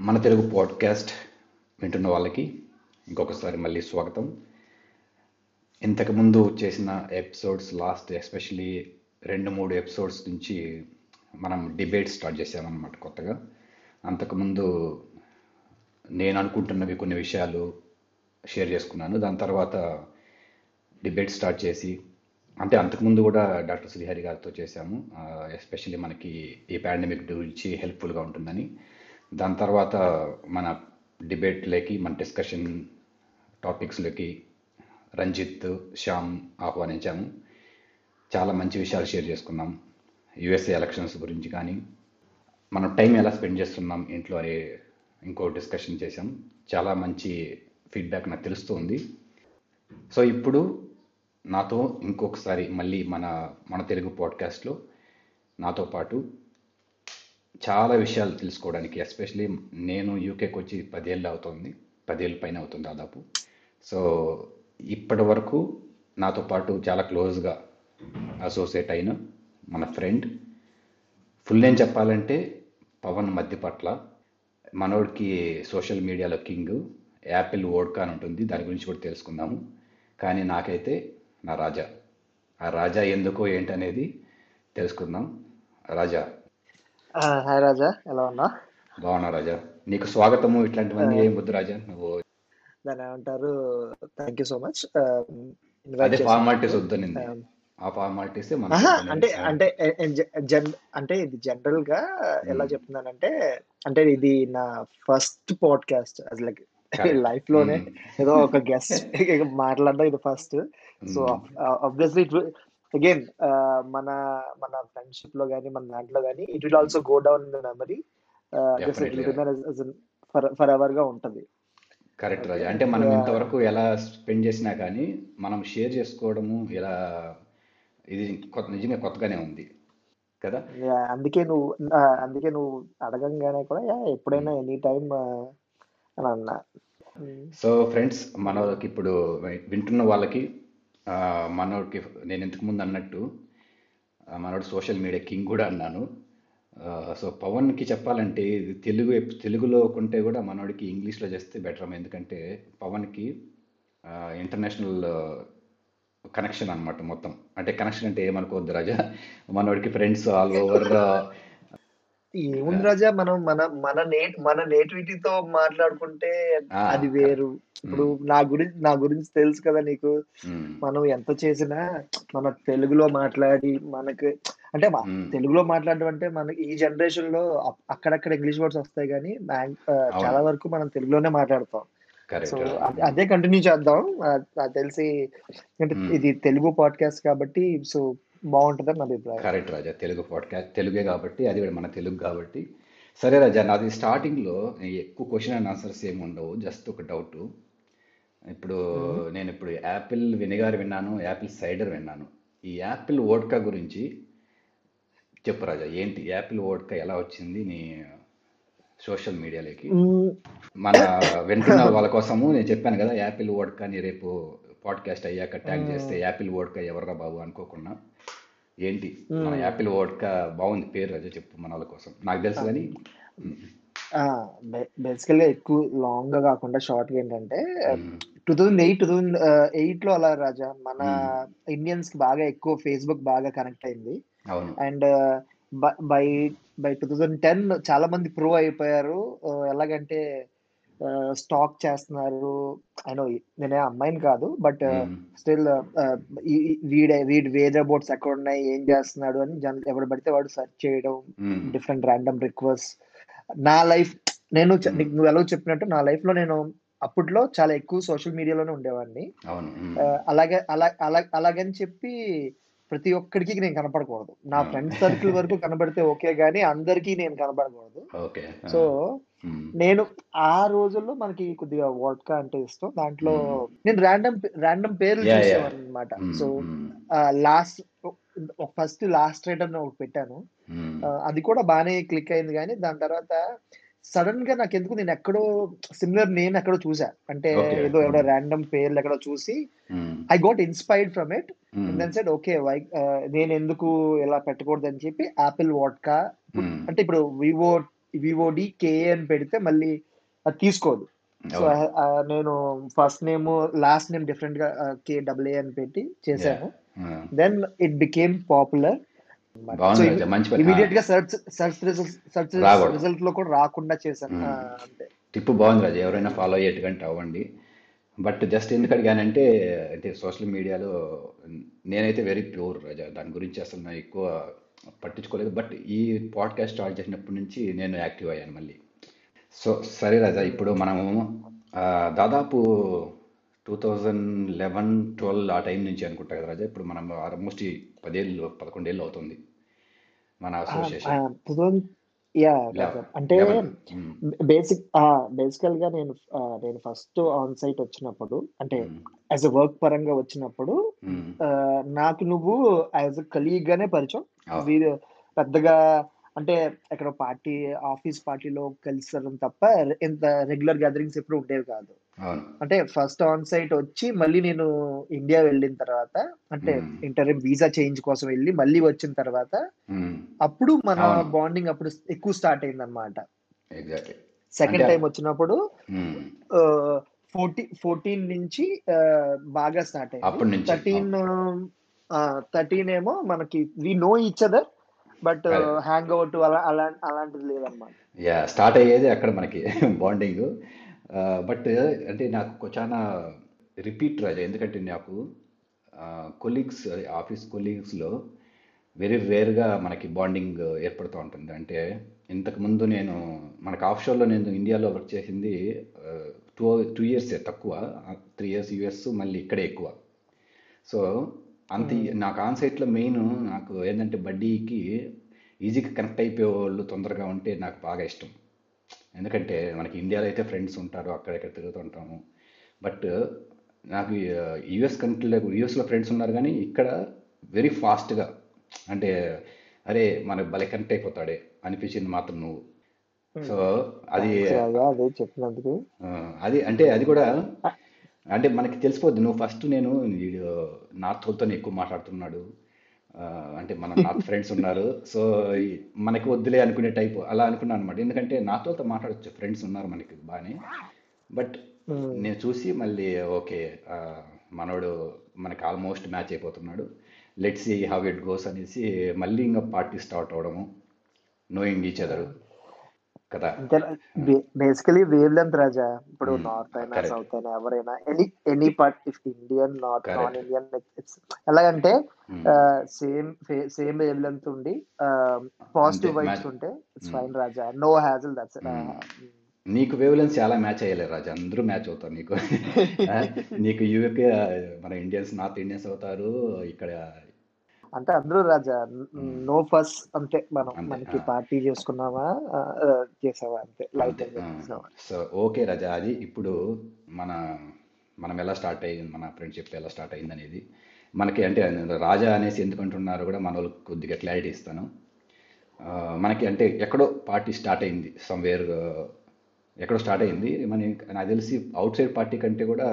మన తెలుగు పాడ్కాస్ట్ వింటున్న వాళ్ళకి ఇంకొకసారి మళ్ళీ స్వాగతం. ఇంతకుముందు చేసిన ఎపిసోడ్స్ లాస్ట్ ఎస్పెషలీ రెండు మూడు ఎపిసోడ్స్ నుంచి మనం డిబేట్ స్టార్ట్ చేసామన్నమాట కొత్తగా. అంతకుముందు నేను అనుకుంటున్నవి కొన్ని విషయాలు షేర్ చేసుకున్నాను. దాని తర్వాత డిబేట్ స్టార్ట్ చేసి అంటే అంతకుముందు కూడా డాక్టర్ శ్రీహరి గారితో చేశాము. ఎస్పెషల్లీ మనకి ఈ పాండమిక్ గురించి హెల్ప్ఫుల్గా ఉంటుందని. దాని తర్వాత మన డిబేట్లోకి మన డిస్కషన్ టాపిక్స్లోకి రంజిత్ శ్యామ్ ఆహ్వానించాము. చాలా మంచి విషయాలు షేర్ చేసుకున్నాం. యుఎస్ఏ ఎలక్షన్స్ గురించి కానీ మనం టైం ఎలా స్పెండ్ చేస్తున్నాం ఇంట్లో అనే ఇంకో డిస్కషన్ చేశాం. చాలా మంచి ఫీడ్బ్యాక్ నాకు తెలుస్తుంది సో ఇప్పుడు నాతో ఇంకొకసారి మళ్ళీ మన మన తెలుగు పాడ్కాస్ట్లో నాతో పాటు చాలా విషయాలు తెలుసుకోవడానికి ఎస్పెషలీ నేను యూకేకి వచ్చి పదేళ్ళు అవుతుంది పదేళ్ళ పైన అవుతుంది దాదాపు. సో ఇప్పటి వరకు నాతో పాటు చాలా క్లోజ్గా అసోసియేట్ అయిన మన ఫ్రెండ్. ఫుల్ నేమ్ చెప్పాలంటే పవన్ మధ్య పట్ల మనోడికి సోషల్ మీడియాలో కింగ్ యాపిల్ ఓడ్కా అని ఉంటుంది దాని గురించి కూడా తెలుసుకుందాము. కానీ నాకైతే నా రాజా. ఆ రాజా ఎందుకో ఏంటనేది తెలుసుకుందాం. రాజా హాయ్ రాజా ఎలా ఉన్నా? బాగున్నా రాజా. నీకు స్వాగతము ఇట్లాంటివన్నీ ఏం వద్దు రాజా. నువ్వు దాని ఏమంటారు? థ్యాంక్ యూ సో మచ్ అదే ఫార్మాలిటీస్ వద్దు నింది ఆ. ఫార్మాలిటీస్ అంటే అంటే జన్ అంటే ఇది జనరల్గా ఎలా చెప్తున్నానంటే అంటే ఇది నా ఫస్ట్ పాడ్కాస్ట్ అది లైక్ లైఫ్ లోనే ఏదో ఒక గెస్ట్ మాట్లాడడం ఇది ఫస్ట్ సో ఆబ్వియస్లీ అగైన్ మన మన ఫ్రెండ్షిప్లో కానీ మన దాంట్లో కానీ it will also go down in memory for ఎవర్గా ఉంటది. కరెక్ట్ రాజా అంటే మనం ఇంతవరకు ఎలా స్పెండ్ చేసినా కానీ మనం షేర్ చేసుకోవడము ఎలా ఇది కొత్త నిజంగా కొత్తగానే ఉంది. కదా? అందుకే నువ్వు అందుకే నువ్వు అడగంగానే కూడా ఎప్పుడైనా ఎనీ టైం అని అన్నా. సో ఫ్రెండ్స్ మనకి ఇప్పుడు వింటున్న వాళ్ళకి మనోడికి నేను ఇంతకుముందు అన్నట్టు మనోడు సోషల్ మీడియా కింగ్ కూడా అన్నాను. సో పవన్కి చెప్పాలంటే ఇది తెలుగు తెలుగులో కొంటే కూడా మనోడికి ఇంగ్లీష్లో చేస్తే బెటర్ ఎందుకంటే పవన్కి ఇంటర్నేషనల్ కనెక్షన్ అనమాట మొత్తం. అంటే కనెక్షన్ అంటే ఏమనుకోవద్దు రాజా. మనోడికి ఫ్రెండ్స్ ఆల్ ఓవర్ ఏముంది రాజా? మనం మన మన నే మన నేటివిటీతో మాట్లాడుకుంటే అది వేరు. ఇప్పుడు నా గురించి నా గురించి తెలుసు కదా నీకు. మనం ఎంత చేసినా మన తెలుగులో మాట్లాడి మనకి అంటే తెలుగులో మాట్లాడడం అంటే మనకి ఈ జనరేషన్లో అక్కడక్కడ ఇంగ్లీష్ వర్డ్స్ వస్తాయి కానీ చాలా వరకు మనం తెలుగులోనే మాట్లాడతాం. సో అదే కంటిన్యూ చేద్దాం. నాకు తెలిసి అంటే ఇది తెలుగు పాడ్కాస్ట్ కాబట్టి సో బాగుంటుందని నా అభిప్రాయం. కరెక్ట్ రాజా తెలుగు పాడ్కాస్ట్ తెలుగే కాబట్టి అది మన తెలుగు కాబట్టి. సరే రాజా నాది స్టార్టింగ్లో ఎక్కువ క్వశ్చన్ అండ్ ఆన్సర్స్ ఏమి ఉండవు జస్ట్ ఒక డౌట్ ఇప్పుడు నేను ఇప్పుడు యాపిల్ వినిగార్ విన్నాను యాపిల్ సైడర్ విన్నాను. ఈ యాపిల్ ఓడ్కా గురించి చెప్పు రాజా ఏంటి? యాపిల్ ఓడ్కా ఎలా వచ్చింది నీ సోషల్ మీడియాలోకి? మన వింటున్న వాళ్ళ కోసము నేను చెప్పాను కదా యాపిల్ ఓడ్కాని రేపు పాడ్కాస్ట్ అయ్యాక ట్యాగ్ చేస్తే యాపిల్ ఓడ్కా ఎవర్రా బాబు అనుకోకుండా ఏంటి? మన యాపిల్ ఓడ్కా బాగుంది పేరు అదే చెప్పు మన వాళ్ళ కోసం. నాకు తెలుసు కానీ బేసికల్గా ఎక్కువ లాంగ్గా కాకుండా షార్ట్గా ఏంటంటే two thousand eight two thousand ఎయిట్లో అలా రాజా మన ఇండియన్స్కి బాగా ఎక్కువ ఫేస్బుక్ బాగా కనెక్ట్ అయింది. And by by two thousand ten చాలా మంది ప్రో అయిపోయారు. ఎలాగంటే స్టాక్ చేస్తున్నారు. అయినో నేనే అమ్మాయిని కాదు బట్ స్టిల్ వీడ్ వీడ్ వేద బోర్డ్స్ ఎక్కడ ఉన్నాయి ఏం చేస్తున్నాడు అని జన ఎవడు పడితే వాడు సెర్చ్ చేయడం డిఫరెంట్ ర్యాండమ్ రిక్వెస్ట్ నా లైఫ్ నేను నువ్వు ఎలా చెప్పినట్టు నా లైఫ్లో నేను అప్పట్లో చాలా ఎక్కువ సోషల్ మీడియాలోనే ఉండేవాడిని. అలాగే అలా అలా అలాగని చెప్పి ప్రతి ఒక్కడికి నేను కనపడకూడదు. నా ఫ్రెండ్ సర్కిల్ వరకు కనబడితే ఓకే గానీ అందరికీ నేను కనబడకూడదు. సో నేను ఆ రోజుల్లో మనకి కొద్దిగా వాడ్కా అంటే ఇష్టం. దాంట్లో నేను ర్యాండమ్ ర్యాండమ్ పేర్లు చూసేవాను అనమాట సో లాస్ట్ ఫస్ట్ లాస్ట్ అని ఒకటి పెట్టాను. అది కూడా బాగానే క్లిక్ అయింది కానీ దాని తర్వాత సడన్గా నాకు ఎందుకు నేను ఎక్కడో సిమిలర్ నేమ్ ఎక్కడో చూసా. అంటే ఏదో ఎవడో ర్యాండమ్ పేర్లు ఎక్కడో చూసి I got inspired from it. Then said okay why నేను ఎందుకు ఇలా పెట్టకూడదు అని చెప్పి యాపిల్ వాడ్కా అంటే ఇప్పుడు వివో వివోడి కేఏ అని పెడితే మళ్ళీ అది తీసుకోదు. సో నేను ఫస్ట్ నేమ్ లాస్ట్ నేమ్ డిఫరెంట్గా కే డబ్ల్యూ అని పెట్టి చేశాను. దెన్ ఇట్ బికేమ్ పాపులర్ ఇమీడియట్గా సర్చ్ సర్చ్ రిజల్ట్ సర్చ్ రాకూడదు. రిజల్ట్లో కూడా రాకుండా చేశాను. టిప్ బాగుంది రాజా ఎవరైనా ఫాలో అయ్యేట్టుకంటే అవ్వండి. బట్ జస్ట్ ఎందుకు అడిగానంటే అంటే సోషల్ మీడియాలో నేనైతే వెరీ ప్యూర్ రాజా. దాని గురించి అసలు నేను ఎక్కువ పట్టించుకోలేదు. బట్ ఈ పాడ్కాస్ట్ స్టార్ట్ చేసినప్పటి నుంచి నేను యాక్టివ్ అయ్యాను మళ్ళీ. సో సరే రాజా ఇప్పుడు మనము దాదాపు టూ థౌజండ్ లెవెన్ ట్వెల్వ్ ఆ టైం నుంచి అనుకుంటా కదా రాజా. ఇప్పుడు మనం ఆల్మోస్ట్ పదేళ్ళు పదకొండేళ్ళు అవుతుంది మన అసోసియేషన్ యా అంటే బేసిక్ బేసికల్గా నేను నేను ఫస్ట్ ఆన్ సైట్ వచ్చినప్పుడు అంటే యాజ్ అ వర్క్ పరంగా వచ్చినప్పుడు నాకు నువ్వు యాజ్ అ కలీగ్ గానే పరిచయం వీరు పెద్దగా అంటే ఎక్కడ పార్టీ ఆఫీస్ పార్టీలో కలిసడం తప్ప ఇంత రెగ్యులర్ గ్యాదరింగ్స్ ఎప్పుడు ఉండేవి కాదు. అంటే ఫస్ట్ ఆన్ సైట్ వచ్చి మళ్ళీ నేను ఇండియా వెళ్ళిన తర్వాత అంటే. ఇంటర్ వీసా చేంజ్ కోసం వెళ్ళి మళ్ళీ వచ్చిన తర్వాత. అప్పుడు మన. బాండింగ్ అప్పుడు ఎక్కువ స్టార్ట్ అయింది అనమాట సెకండ్ టైం వచ్చినప్పుడు. ఫోర్టీ ఫోర్టీన్ నుంచి బాగా స్టార్ట్ అయింది థర్టీన్ థర్టీన్ ఏమో మనకి we know each other but. Hang out అలా అలా అలాంటిది లేదన్నమాట యా స్టార్ట్ అయ్యేది అక్కడ మనకి బాండింగ్ బట్ అంటే నాకు చాలా రిపీట్ రాజా. ఎందుకంటే నాకు కొలీగ్స్ ఆఫీస్ కొలీగ్స్లో వెరీ రేర్గా మనకి బాండింగ్ ఏర్పడుతూ ఉంటుంది. అంటే ఇంతకుముందు నేను మనకు ఆఫ్ షోర్లో నేను ఇండియాలో వర్క్ చేసింది టూ టూ ఇయర్స్ తక్కువ త్రీ ఇయర్స్ యూఎస్ మళ్ళీ ఇక్కడే ఎక్కువ. సో అంత ఈ- నాకు ఆన్ సైట్లో మెయిన్ నాకు ఏంటంటే బడ్డీకి ఈజీగా కనెక్ట్ అయిపోయే వాళ్ళు తొందరగా ఉంటే నాకు బాగా ఇష్టం. ఎందుకంటే మనకి ఇండియాలో అయితే ఫ్రెండ్స్ ఉంటారు అక్కడెక్కడ తిరుగుతుంటాము బట్ నాకు యుఎస్ కంట్రీలో యుఎస్లో ఫ్రెండ్స్ ఉన్నారు కానీ ఇక్కడ వెరీ ఫాస్ట్గా అంటే అరే మనకు భలే కనెక్ట్ అయిపోతాడే అనిపించింది మాత్రం నువ్వు. సో అది అదే చెప్పినందుకు. అది అంటే అది కూడా అంటే మనకి తెలిసిపోద్ది. నువ్వు ఫస్ట్ నేను వీడు నార్త్ వాళ్ళతో ఎక్కువ మాట్లాడుతున్నాడు. అంటే మన నార్త్ ఫ్రెండ్స్ ఉన్నారు. సో మనకి వద్దులే అనుకునే టైప్ అలా అనుకున్నాను అనమాట ఎందుకంటే వాళ్ళతో మాట్లాడచ్చు. ఫ్రెండ్స్ ఉన్నారు మనకి బాగానే. But Hmm. నేను చూసి మళ్ళీ ఓకే మనోడు మనకి ఆల్మోస్ట్ మ్యాచ్ అయిపోతున్నాడు. Let's see how it goes అనేసి మళ్ళీ ఇంకా పార్టీ స్టార్ట్ అవడము నోయింగ్ ఈచ్ అదరు కదా బేసికలీ వేవ్ లెంత్ రాజా ఇప్పుడు. నార్త్ అయినా. సౌత్ అయినా ఎవరైనా any any part if Indian Correct. Non Indian ఎలాగంటే. సేమ్ సేమ్ వేవ్ లెంత్ ఉండి పాజిటివ్ వైబ్స్. ఉంటే it's. Fine Raja no hassle that's. నీకు వేవ్లెన్స్ చాలా మ్యాచ్ అయ్యలేరు రాజు అందరూ మ్యాచ్ అవుతారు నీకు నీకు యూకే మన ఇండియన్స్ నార్త్ ఇండియన్స్ అవుతారు ఇక్కడ అంటే అందరూ రాజా. నో ఫస్ అంతే మనం మనకి. పార్టీ చేసుకున్నామా ఆ, చేసావా అంతే లైట్ సో ఓకే రాజా అది ఇప్పుడు మన మనం ఎలా స్టార్ట్ అయ్యింది మన ఫ్రెండ్షిప్ ఎలా స్టార్ట్ అయింది అనేది మనకి అంటే రాజా అనేసి ఎందుకు అంటున్నారో కూడా మన వాళ్ళకి కొద్దిగా క్లారిటీ ఇస్తాను. మనకి అంటే ఎక్కడో పార్టీ స్టార్ట్ అయింది సమ్వేర్ ఎక్కడో స్టార్ట్ అయింది మన నాకు తెలిసి అవుట్ సైడ్ పార్టీ కంటే కూడా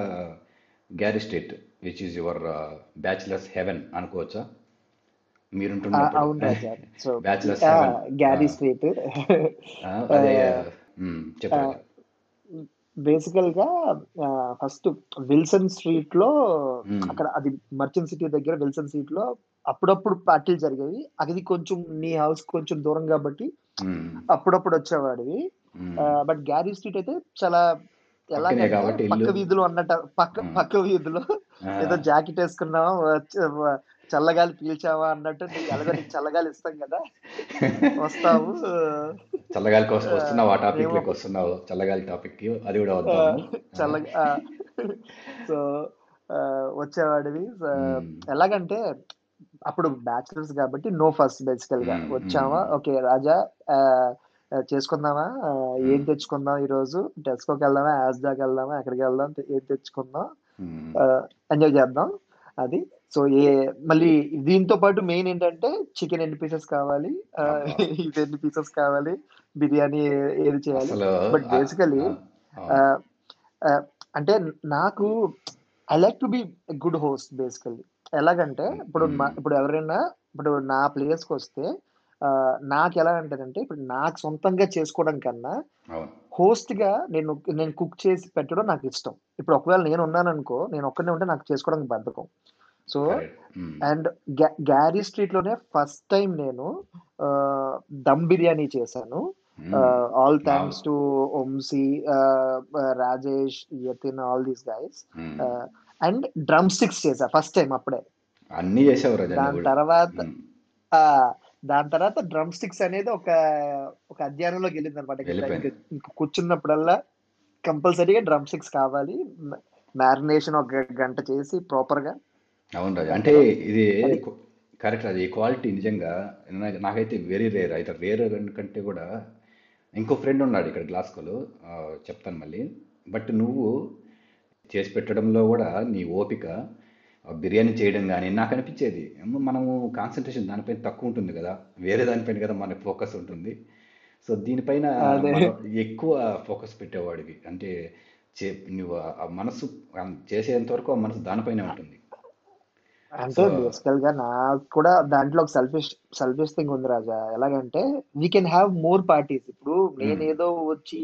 Garry state which is your bachelors heaven అనుకోవచ్చా? బ్యాచిలర్స్ గ్యారీ స్ట్రీట్ బేసికల్గా ఫస్ట్ విల్సన్ స్ట్రీట్లో. అక్కడ అది మర్చెంట్ సిటీ దగ్గర విల్సన్ స్ట్రీట్లో అప్పుడప్పుడు పార్టీలు జరిగేవి. అది కొంచెం నీ హౌస్ కొంచెం దూరం కాబట్టి అప్పుడప్పుడు వచ్చేవాడివి. బట్ గ్యారీ స్ట్రీట్ అయితే చాలా కాబట్టి పక్క. వీధిలో అన్నట్టు పక్క. పక్క వీధిలో ఏదో జాకెట్ వేసుకున్నావా వచ్చ- వ- చల్లగాలి పీల్చావా అన్నట్టు నీకు ఎలాగో నీకు చల్లగాలి ఇస్తాం కదా. వస్తావు. చల్లగాలికి వస్తు- వస్తున్నావు ఆ టాపిక్. లోకి వస్తున్నావు? చల్లగాలి టాపిక్కి అది కూడా వద్దాము. చల్లగా సో వచ్చేవాడివి. ఎలాగంటే అప్పుడు బ్యాచిలర్స్ కాబట్టి నో ఫస్ట్ బేసికల్గా. వచ్చామా. ఓకే రాజా చేసుకుందామా? ఏం తెచ్చుకుందాం ఈ రోజు టెస్కోకి వెళ్దామా? యాస్డాకి వెళ్దామా? ఎక్కడికి వెళ్దాం? ఏం తెచ్చుకుందాం? ఎంజాయ్ చేద్దాం. అది. సో ఏ మళ్ళీ దీంతో పాటు మెయిన్ ఏంటంటే చికెన్ ఎన్ని పీసెస్ కావాలి. ఇది ఎన్ని పీసెస్ కావాలి? బిర్యానీ ఏది చేయాలి? బట్ బేసికలీ అంటే నాకు I like to be good host basically ఎలాగంటే ఇప్పుడు. ఇప్పుడు ఎవరైనా ఇప్పుడు నా ప్లేస్కి వస్తే నాకు ఎలా అంటేనంటే ఇప్పుడు నాకు సొంతంగా చేసుకోవడం కన్నా హోస్ట్గా నేను నేను కుక్ చేసి పెట్టడం నాకు ఇష్టం. ఇప్పుడు ఒకవేళ నేను ఉన్నాను అనుకో నేను ఒక్కనే ఉంటే నాకు చేసుకోవడానికి బద్ధకం. సో కరెక్ట్ అండ్ గ్యారీ స్ట్రీట్లోనే ఫస్ట్ టైం నేను దమ్ బిర్యానీ చేశాను. All thanks to Vamsi Rajesh Yatin all these guys and drum sticks చేశా ఫస్ట్ టైం అప్పుడే. అన్ని చేసావు రాజా దాని. తర్వాత దాని తర్వాత డ్రమ్ స్టిక్స్ అనేది ఒక ఒక అధ్యాయంలోకి వెళ్ళింది అనమాట. కూర్చున్నప్పుడల్లా కంపల్సరీగా డ్రమ్ స్టిక్స్ కావాలి. మ్యారినేషన్ ఒక గంట చేసి ప్రాపర్గా అవును రాజా. అంటే ఇది అది- కరెక్ట్ రాజా. ఈ క్వాలిటీ నిజంగా నా- నాకైతే వెరీ రేర్ అయితే రేర్ కంటే కూడా ఇంకో ఫ్రెండ్ ఉన్నాడు ఇక్కడ గ్లాస్కోలో ఆ, చెప్తాను మళ్ళీ. బట్ నువ్వు చేసి పెట్టడంలో కూడా నీ ఓపిక ఆ బిర్యానీ చేయడం కానీ నాకు అనిపించేది. ఏమో మనము కాన్సన్ట్రేషన్ దానిపైన తక్కువ ఉంటుంది కదా. వేరే దానిపైన కదా మనకు ఫోకస్ ఉంటుంది. సో దీనిపైన అదే. మనం ఎక్కువ ఫోకస్ పెట్టేవాడివి. అంటే చే నువ్వు ఆ- ఆ మనసు ఆ చేసేంత వరకు ఆ మనసు దానిపైనే ఉంటుంది. అంటే బేసికల్గా నాకు కూడా దాంట్లో ఒక సెల్ఫిష్ సెల్ఫిష్ థింగ్ ఉంది రాజా. ఎలాగంటే we can have more parties ఇప్పుడు నేనేదో వచ్చి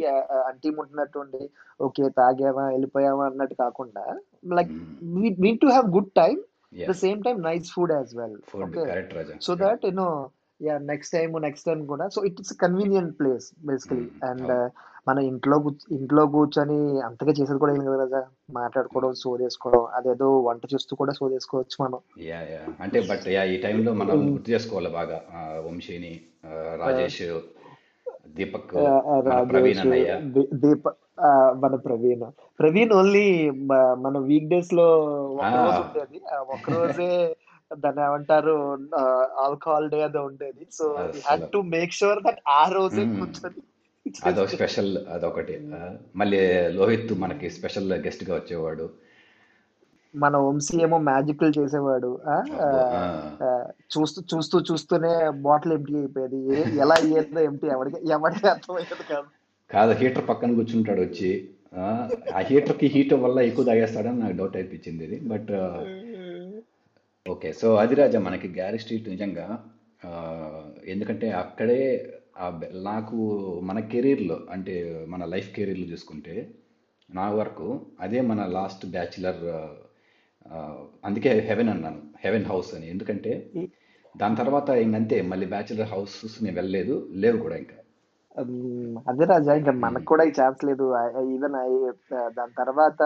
అంటీ ఉంటున్నట్టుండి ఓకే తాగామా వెళ్ళిపోయామా అన్నట్టు కాకుండా like need to have good time the same time nice food as well okay so that you know yeah next time next time కూడా. So it's convenient place basically and. మన ఇంట్లో ఇంట్లో కూర్చొని అంతగా చేసేది కూడా ఏం కదా రాజా మాట్లాడుకోవడం సోదేసుకోవడం అదేదో వంట చేస్తూ కూడా సోదేసుకోవచ్చు మనం. Yeah yeah. అంటే బట్ యా ఈ టైంలో మనం గుర్తు చేసుకోవాలి బాగా. వంశీని రాజేష్ దీపక్ ప్రవీణ్ అన్నయ్య. దీప మన ప్రవీణ్. ప్రవీణ్ ఓన్లీ మన వీక్ డేస్లో ఒక. రోజు ఉండేది. ఆ ఒక్క రోజే దాన్ని ఏమంటారు ఆల్కహాల్ డే అదే ఉండేది. So. Had to make sure that ఆ రోజే. కూర్చొని అదో స్పెషల్ అదొకటి. మళ్ళీ లోహిత్ మనకి స్పెషల్ గెస్ట్గా వచ్చేవాడు. మన వంశీ ఏమో మ్యాజిక్లు చేసేవాడు. చూస్తూ చూస్తూ చూస్తూనే బాటిల్ ఎంటీ అయిపోయేది. ఎలా అయ్యేదో ఎంటీ ఎవరికి ఎవరికి అర్థమయ్యేది కాదు. కాదు హీటర్ పక్కన కూర్చుంటాడు వచ్చి. ఆ, హీటర్కి హీటర్ వల్ల ఎక్కువ తాగేస్తాడని నాకు డౌట్ అనిపించింది ఇది బట్ ఓకే. సో అది రాజా మనకి గ్యారీ స్ట్రీట్ నిజంగా ఎందుకంటే అక్కడే నాకు మన కెరీర్లో అంటే మన లైఫ్ కెరీర్లో చూసుకుంటే నా వరకు అదే మన లాస్ట్ బ్యాచులర్ అందుకే హెవెన్ అన్నాను. హెవెన్ హౌస్ అని. ఎందుకంటే దాని తర్వాత ఇంకంతే. మళ్ళీ బ్యాచులర్ హౌసెస్ నేను వెళ్ళలేదు. లేవు కూడా ఇంకా. అదే రాజా ఇంకా మనకు కూడా ఈ ఛాన్స్ లేదు. ఈవెన్ దాని తర్వాత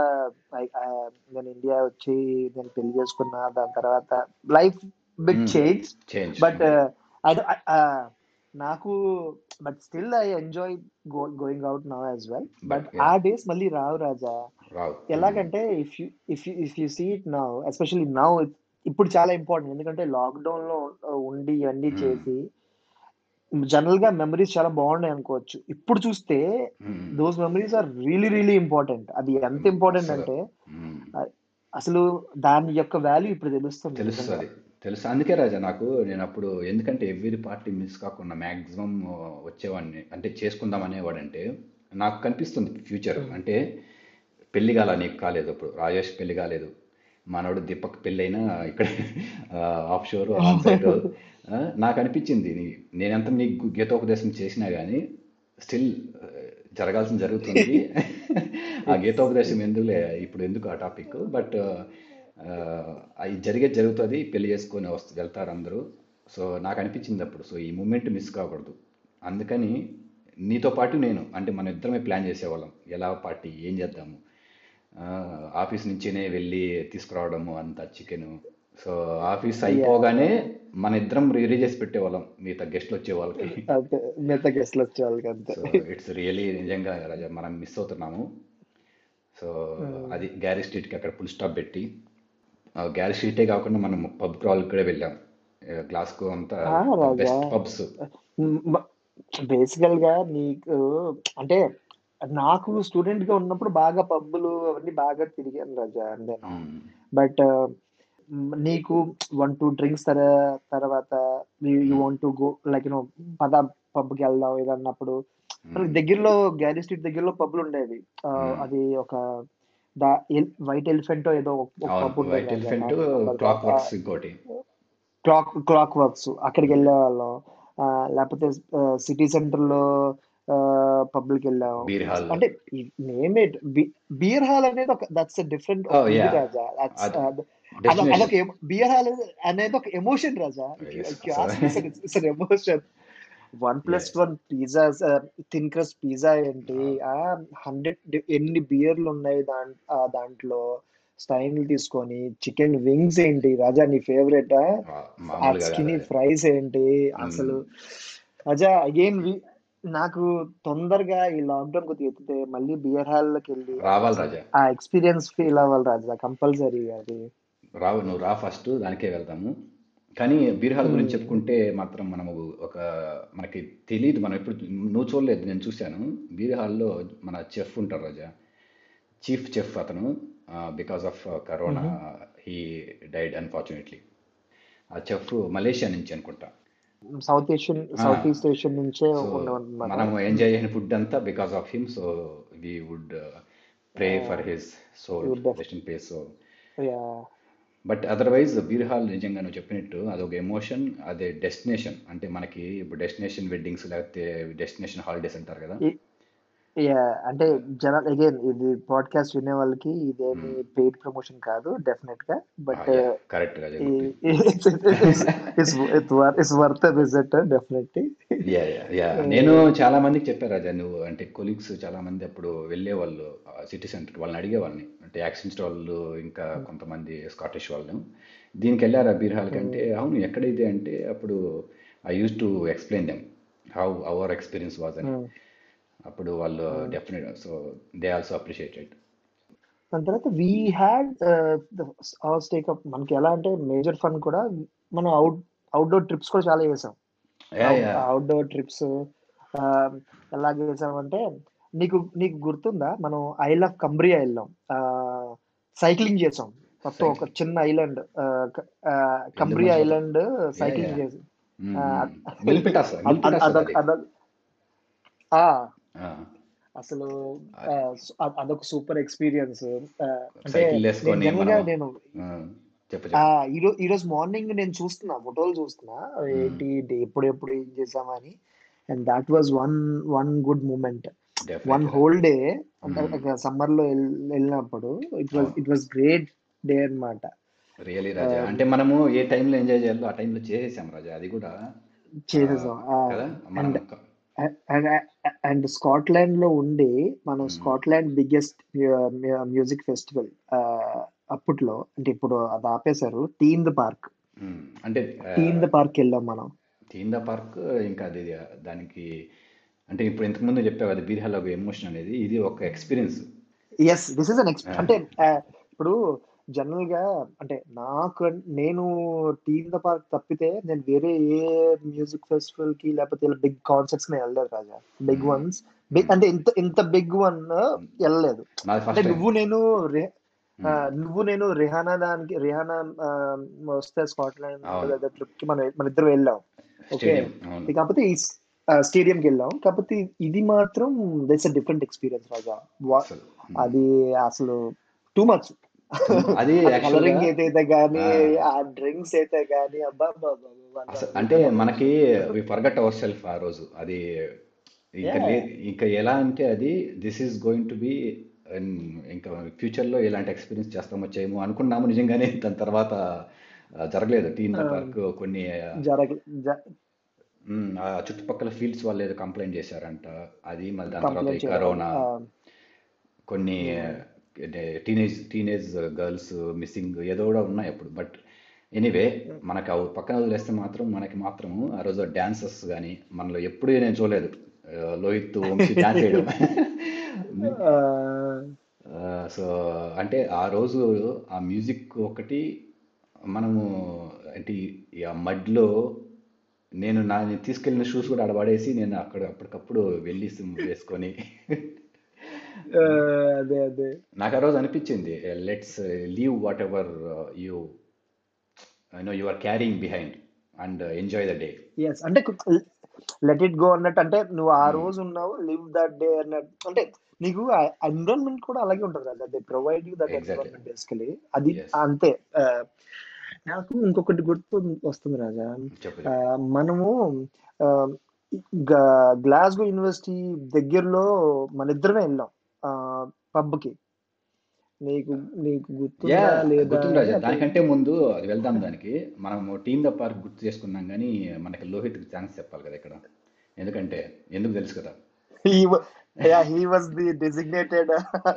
నేను ఇండియా వచ్చి నేను పెళ్ళి చేసుకున్నా దాని తర్వాత లైఫ్. చేంజ్. చేంజ్. బట్ నాకు but still I enjoy going out now as well But, but. ఆ డేస్ మళ్ళీ రావు రాజా ఎలాగంటే if you if you if you see it now especially now ఇప్పుడు చాలా ఇంపార్టెంట్ ఎందుకంటే లాక్డౌన్లో ఉండి ఇవన్నీ Hmm. చేసి జనరల్గా మెమరీస్ చాలా బాగున్నాయి అనుకోవచ్చు ఇప్పుడు చూస్తే. Those memories are really really important అది ఎంత ఇంపార్టెంట్ అసలు. అంటే మ్మ్. అసలు దాని యొక్క వాల్యూ ఇప్పుడు తెలుస్తుంది తెలుస్తుంది తెలుసు. అందుకే రాజా నాకు నేను అప్పుడు ఎందుకంటే ఎవ్రీ పార్టీ మిస్ కాకుండా మ్యాక్సిమం వచ్చేవాడిని అంటే చేసుకుందాం అనేవాడంటే నాకు కనిపిస్తుంది ఫ్యూచర్. అంటే పెళ్ళి కాల నీకు కాలేదు అప్పుడు. రాజేష్ పెళ్ళి కాలేదు. మనోడు దీపక్ పెళ్ళైనా ఇక్కడ ఆఫ్ షోర్ ఆన్ సైడ్ నాకు అనిపించింది. నేనెంత నీకు గీతోపదేశం చేసినా కానీ స్టిల్ జరగాల్సిన జరుగుతుంది. ఆ గీతోపదేశం ఎందుకులే? ఇప్పుడు ఎందుకు ఆ టాపిక్? బట్ అది జరిగేది జరుగుతుంది పెళ్ళి చేసుకొని వస్తు వెళ్తారు అందరూ. సో నాకు అనిపించింది అప్పుడు. సో ఈ మూమెంట్ మిస్ కాకూడదు. అందుకని నీతో పాటు నేను అంటే మన ఇద్దరమే ప్లాన్ చేసేవాళ్ళం. ఎలా పార్టీ ఏం చేద్దాము? ఆఫీస్ నుంచినే వెళ్ళి తీసుకురావడము అంత చికెన్ సో ఆఫీస్ అయిపోగానే మన ఇద్దరం రెడీ చేసి పెట్టేవాళ్ళం. మిగతా గెస్ట్లు వచ్చే వాళ్ళకి. మిగతా గెస్ట్లు వచ్చే వాళ్ళకి అంతే. ఇట్స్ రియలీ నిజంగా రాజా మనం మిస్ అవుతున్నాము. సో అది గ్యారీ స్ట్రీట్కి అక్కడ ఫుల్ స్టాప్ పెట్టి ఆ గ్యారీ స్ట్రీటే కాకుండా మనం పబ్ క్రాల్ కూడా వెళ్ళాం. గ్లాస్కో అంతా. Best pubs. బేసికల్గా నీకు అంటే నాకు స్టూడెంట్గా ఉన్నప్పుడు బాగా పబ్బులు అవన్నీ బాగా తిరిగాను రాజా అంటే బట్ నీకు వన్ టూ డ్రింక్స్ తర్వాత you want to go like you know పద పబ్కి వెళ్దాం ఏదన్నప్పుడు. మనకి దగ్గరలో గ్యారీ స్ట్రీట్ దగ్గరలో పబ్లు ఉండేవి. అది ఒక వైట్ ఎలిఫెంట్ ఏదో వైట్ ఎలిఫెంట్ క్లాక్ వర్క్స్ ఇంకోటి. క్లాక్ క్లాక్ వర్క్స్ అక్కడికి వెళ్ళే వాళ్ళం. లేకపోతే సిటీ సెంటర్లో పబ్లిక్ వెళ్ళాం. Beer hall. అంటే నేమే బియర్ హాల్ అనేది ఒక దట్స్ డిఫరెంట్ Oh. రాజా. అదొక బియర్ హాల్ అనేది ఒక emotion Raja. Emotion one plus one pizza thin crust pizza ఏంటి? ఆ. హండ్రెడ్ ఎన్ని బియర్లు ఉన్నాయి దాంట్లో? స్టైన్లు తీసుకొని చికెన్ వింగ్స్ ఏంటి? రాజా నీ ఫేవరెట్? స్కినీ. ఫ్రైస్ ఏంటి? అసలు రాజా అగైన్ నాకు తొందరగా ఈ లాక్డౌన్ కొద్దిగా ఎత్తితే మళ్ళీ బియర్ హాల్లోకి వెళ్ళి రావాలి రాజా. ఆ ఎక్స్పీరియన్స్ ఫీల్ అవ్వాలి రాజా కంపల్సరీ అది. రావు నువ్వు రా ఫస్ట్ దానికే వెళ్తాము. కానీ బీర్ హాల్ గురించి Hmm. చెప్పుకుంటే మాత్రం మనము ఒక మనకి తెలియదు మనం ఎప్పుడు నువ్వు చూడలేదు నేను చూశాను. బీర్ హాల్లో మన చెఫ్ ఉంటారు రాజా. చీఫ్ చెఫ్ అతను. Because of corona he died unfortunately ఆ చెఫ్ మలేషియా నుంచి అనుకుంటా. South Asian south east Asian నుంచే మనం ఎంజాయ్ చేసిన ఫుడ్ అంతా because of him so we would pray for his soul rest in peace so. But otherwise beer hall నిజంగా నువ్వు చెప్పినట్టు అదొక ఎమోషన్ అదే డెస్టినేషన్. అంటే మనకి ఇప్పుడు డెస్టినేషన్ వెడ్డింగ్స్ లేకపోతే డెస్టినేషన్ హాలిడేస్ అంటారు కదా. యా అంటే జనాలు అగైన్ ఇది పాడ్కాస్ట్ వినే వాళ్ళకి ఇదేమి పెయిడ్ ప్రమోషన్ కాదు డెఫినెట్గా. బట్ కరెక్ట్గా it's worth visit definitely yeah yeah నేను చాలా మందికి చెప్పాను రాజా నువ్వు అంటే కొలీగ్స్ చాలా మంది అప్పుడు వెళ్ళే వాళ్ళు సిటీ సెంటర్ వాళ్ళని అడిగే వాళ్ళని. అంటే యాక్సిడెంట్స్ వాళ్ళు ఇంకా కొంతమంది స్కాటిష్ వాళ్ళు. దీనికి వెళ్ళారా బీర్ హాల్ కంటే? అవును ఎక్కడైతే అంటే అప్పుడు I use to explain them how our experience was అని. అప్పుడు వాళ్ళు definite so they also appreciated దాని తర్వాత వీ హ్యాడ్ స్టేక్ అప్ మనకి ఎలా అంటే మేజర్ ఫన్ కూడా మనం అవుట్ అవుట్డోర్ ట్రిప్స్ కూడా చాలా చేసాం. అవుట్డోర్ ట్రిప్స్ ఎలా చేసామంటే నీకు నీకు గుర్తుందా? మనం ఐల్ ఆఫ్ కంబ్రియా వెళ్ళాం. సైక్లింగ్ చేసాం. మొత్తం ఒక చిన్న ఐలాండ్ కంబ్రియా. Island cycling. చేసి. అసలు అదొక సూపర్ ఎక్స్పీరియన్స్. అంటే నేను ఈ రోజు మార్నింగ్ నేను చూస్తున్నా ఫోటోలు చూస్తున్నా. ఏంటి ఎప్పుడు ఎప్పుడు ఏం చేసామని. And that was one one good moment. One. Whole day. సమ్మర్లో వెళ్- వెళ్ళినప్పుడు it was it was great day అన్నమాట. రియలీ రాజా. అంటే మనము ఏ టైంలో ఎంజాయ్ చేయాలో ఆ టైంలో చేసేసాం రాజా అది కూడా. చేసేసాం. అండ్ స్కాట్లాండ్లో ఉండి మనం. స్కాట్లాండ్ బిగ్గెస్ట్ మ్యూజిక్ ఫెస్టివల్ అప్పట్లో అంటే ఇప్పుడు అది ఆపేశారు టీన్ ద పార్క్ అంటే టీన్ ద పార్క్ వెళ్ళాం మనం థీమ్ ద పార్క్ ఇంకా అది దానికి అంటే ఇప్పుడు ఇంతకు ముందు చెప్పావు అది బీర్ హాల్ ఒక ఎమోషన్ అనేది ఇది ఒక experience yes this is an. అంటే ఆ, ఇప్పుడు జనరల్గా అంటే నాకు నేను టీమ్ ద పార్క్ తప్పితే నేను వేరే ఏ మ్యూజిక్ ఫెస్టివల్కి లేకపోతే ఇలా బిగ్ కాన్సర్ట్స్ నేను వెళ్ళలేదు రాజా. బిగ్. వన్స్. బిగ్ అంటే ఇంత ఇంత బిగ్ వన్ వెళ్ళలేదు. అంటే నువ్వు నేను నువ్వు నేను రిహానా దానికి రిహానా వస్తే స్కాట్లాండ్. ట్రిప్కి మనం మన ఇద్దరు వెళ్ళాం. ఓకే? కాకపోతే ఈ స్టేడియం కి వెళ్ళాం. కాకపోతే ఇది మాత్రం దిట్స్ అ డిఫరెంట్ ఎక్స్పీరియన్స్ రాజా. అది అసలు టూ మచ్. అది కలరింగ్ అయితే గానీ ఆ. డ్రింక్స్ అయితే గానీ అబ్బా అంటే మనకి వి ఫర్గట్ అవర్ సెల్ఫ్ ఆ రోజు. అది ఇంకా ఇంకా ఎలా అంటే అది this is going to be ఇంకా ఫ్యూచర్లో ఇలాంటి ఎక్స్పీరియన్స్ చేస్తామో చేయమో అనుకున్నాము నిజంగానే. దాని తర్వాత జరగలేదు. టీమ్. పార్క్ కొన్ని చుట్టుపక్కల ఫీల్డ్స్ వాళ్ళు ఏదో కంప్లైంట్ చేశారంట. అది మళ్ళీ దాని తర్వాత కరోనా కొన్ని టీనేజ్ టీనేజ్ గర్ల్స్ మిస్సింగ్ ఏదో కూడా ఉన్నాయి అప్పుడు. బట్ ఎనీవే మనకు పక్కన వదిలేస్తే మాత్రం మనకి మాత్రం ఆ రోజు డాన్సెస్ కానీ మనలో ఎప్పుడూ నేను చూడలేదు. ఆ, లోహిత్ వంశీ డాన్స్ చేయడం. సో అంటే ఆ రోజు ఆ మ్యూజిక్ ఒకటి మనము అంటే ఆ మడ్లో నేను నా నేను తీసుకెళ్ళిన షూస్ కూడా ఆడబడేసి నేను అక్కడ అప్పటికప్పుడు వెళ్ళి సిమ్ వేసుకొని అదే అదే నాకు ఆ రోజు అనిపించింది let's leave whatever you know you are carrying behind and enjoy the day yes అంటే లెట్ ఇట్ గో అన్నట్టు అంటే నువ్వు ఆ Hmm. రోజు ఉన్నావు లివ్ దట్ డే అన్నట్టు అంటే నీకు ఎన్విరాన్మెంట్ కూడా అలాగే ఉంటుంది కదా they provide you that. Environment basically అది. అంతే నాకు ఇంకొకటి గుర్తు వస్తుంది రాజా. మనము గ్లాస్గో యూనివర్సిటీ దగ్గరలో మన ఇద్దరమే వెళ్ళాం పబ్కి నీకు నీకు గుర్తు దానికంటే ముందు అది వెళ్దాం దానికి. మనము టీమ్ ద పార్క్ గుర్తు చేసుకున్నాం కానీ మనకి లోహిత్ ఛాన్స్ చెప్పాలి కదా ఇక్కడ. ఎందుకంటే ఎందుకు తెలుసు కదా?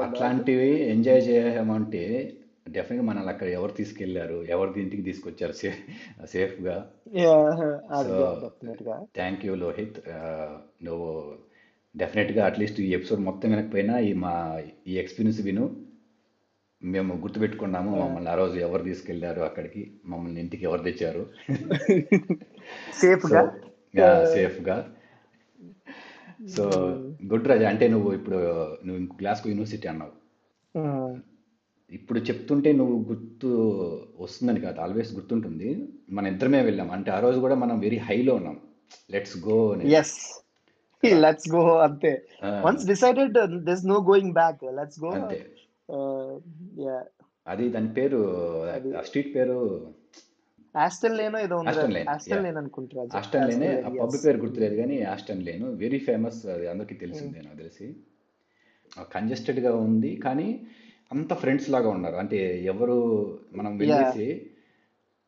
అట్లాంటివి ఎంజాయ్ చేయమంటే డెఫినెట్గా మనల్ని అక్కడ ఎవరు తీసుకెళ్ళారు ఎవరి ఇంటికి తీసుకొచ్చారు సేఫ్గా. థ్యాంక్ యూ లోహిత్ నువ్వు డెఫినెట్గా అట్లీస్ట్ ఈ ఎపిసోడ్ మొత్తం వినకపోయినా ఈ మా ఈ ఎక్స్పీరియన్స్ విను. మేము గుర్తుపెట్టుకున్నాము మమ్మల్ని ఆ రోజు ఎవరు తీసుకెళ్ళారు అక్కడికి మమ్మల్ని ఇంటికి ఎవరు తెచ్చారు? Safe సో గా. సో గుడ్ రాజా అంటే నువ్వు ఇప్పుడు నువ్వు ఇంకో గ్లాస్కో యూనివర్సిటీ అన్నావు. ఇప్పుడు చెప్తుంటే నువ్వు గుర్తు వస్తుందని కాదు ఆల్వేస్ గుర్తుంటుంది. మన ఇద్దరమే వెళ్ళాం. అంటే ఆ రోజు కూడా మనం వెరీ హైలో ఉన్నాం. Let's go yes. let's go అంతే. decided uh, there's no going back. Let's go. అంతే. Uh, అది దాని పేరు ఆ స్ట్రీట్ పేరు? ఆస్టన్ లేనో ఏదో ఉంది. ఆస్టన్ లేన్ అనుకుంటారా ఆస్టన్ లేనే ఆ పబ్ ఎస్ పేరు గుర్తులేదు కానీ ఆస్టన్ లేను వెరీ ఫేమస్ అది అందరికీ తెలిసిందే నాకు తెలిసి. కంజెస్టెడ్గా ఉంది కానీ అంత ఫ్రెండ్స్ లాగా ఉన్నారు. అంటే ఎవరు మనం వెళ్ళేసి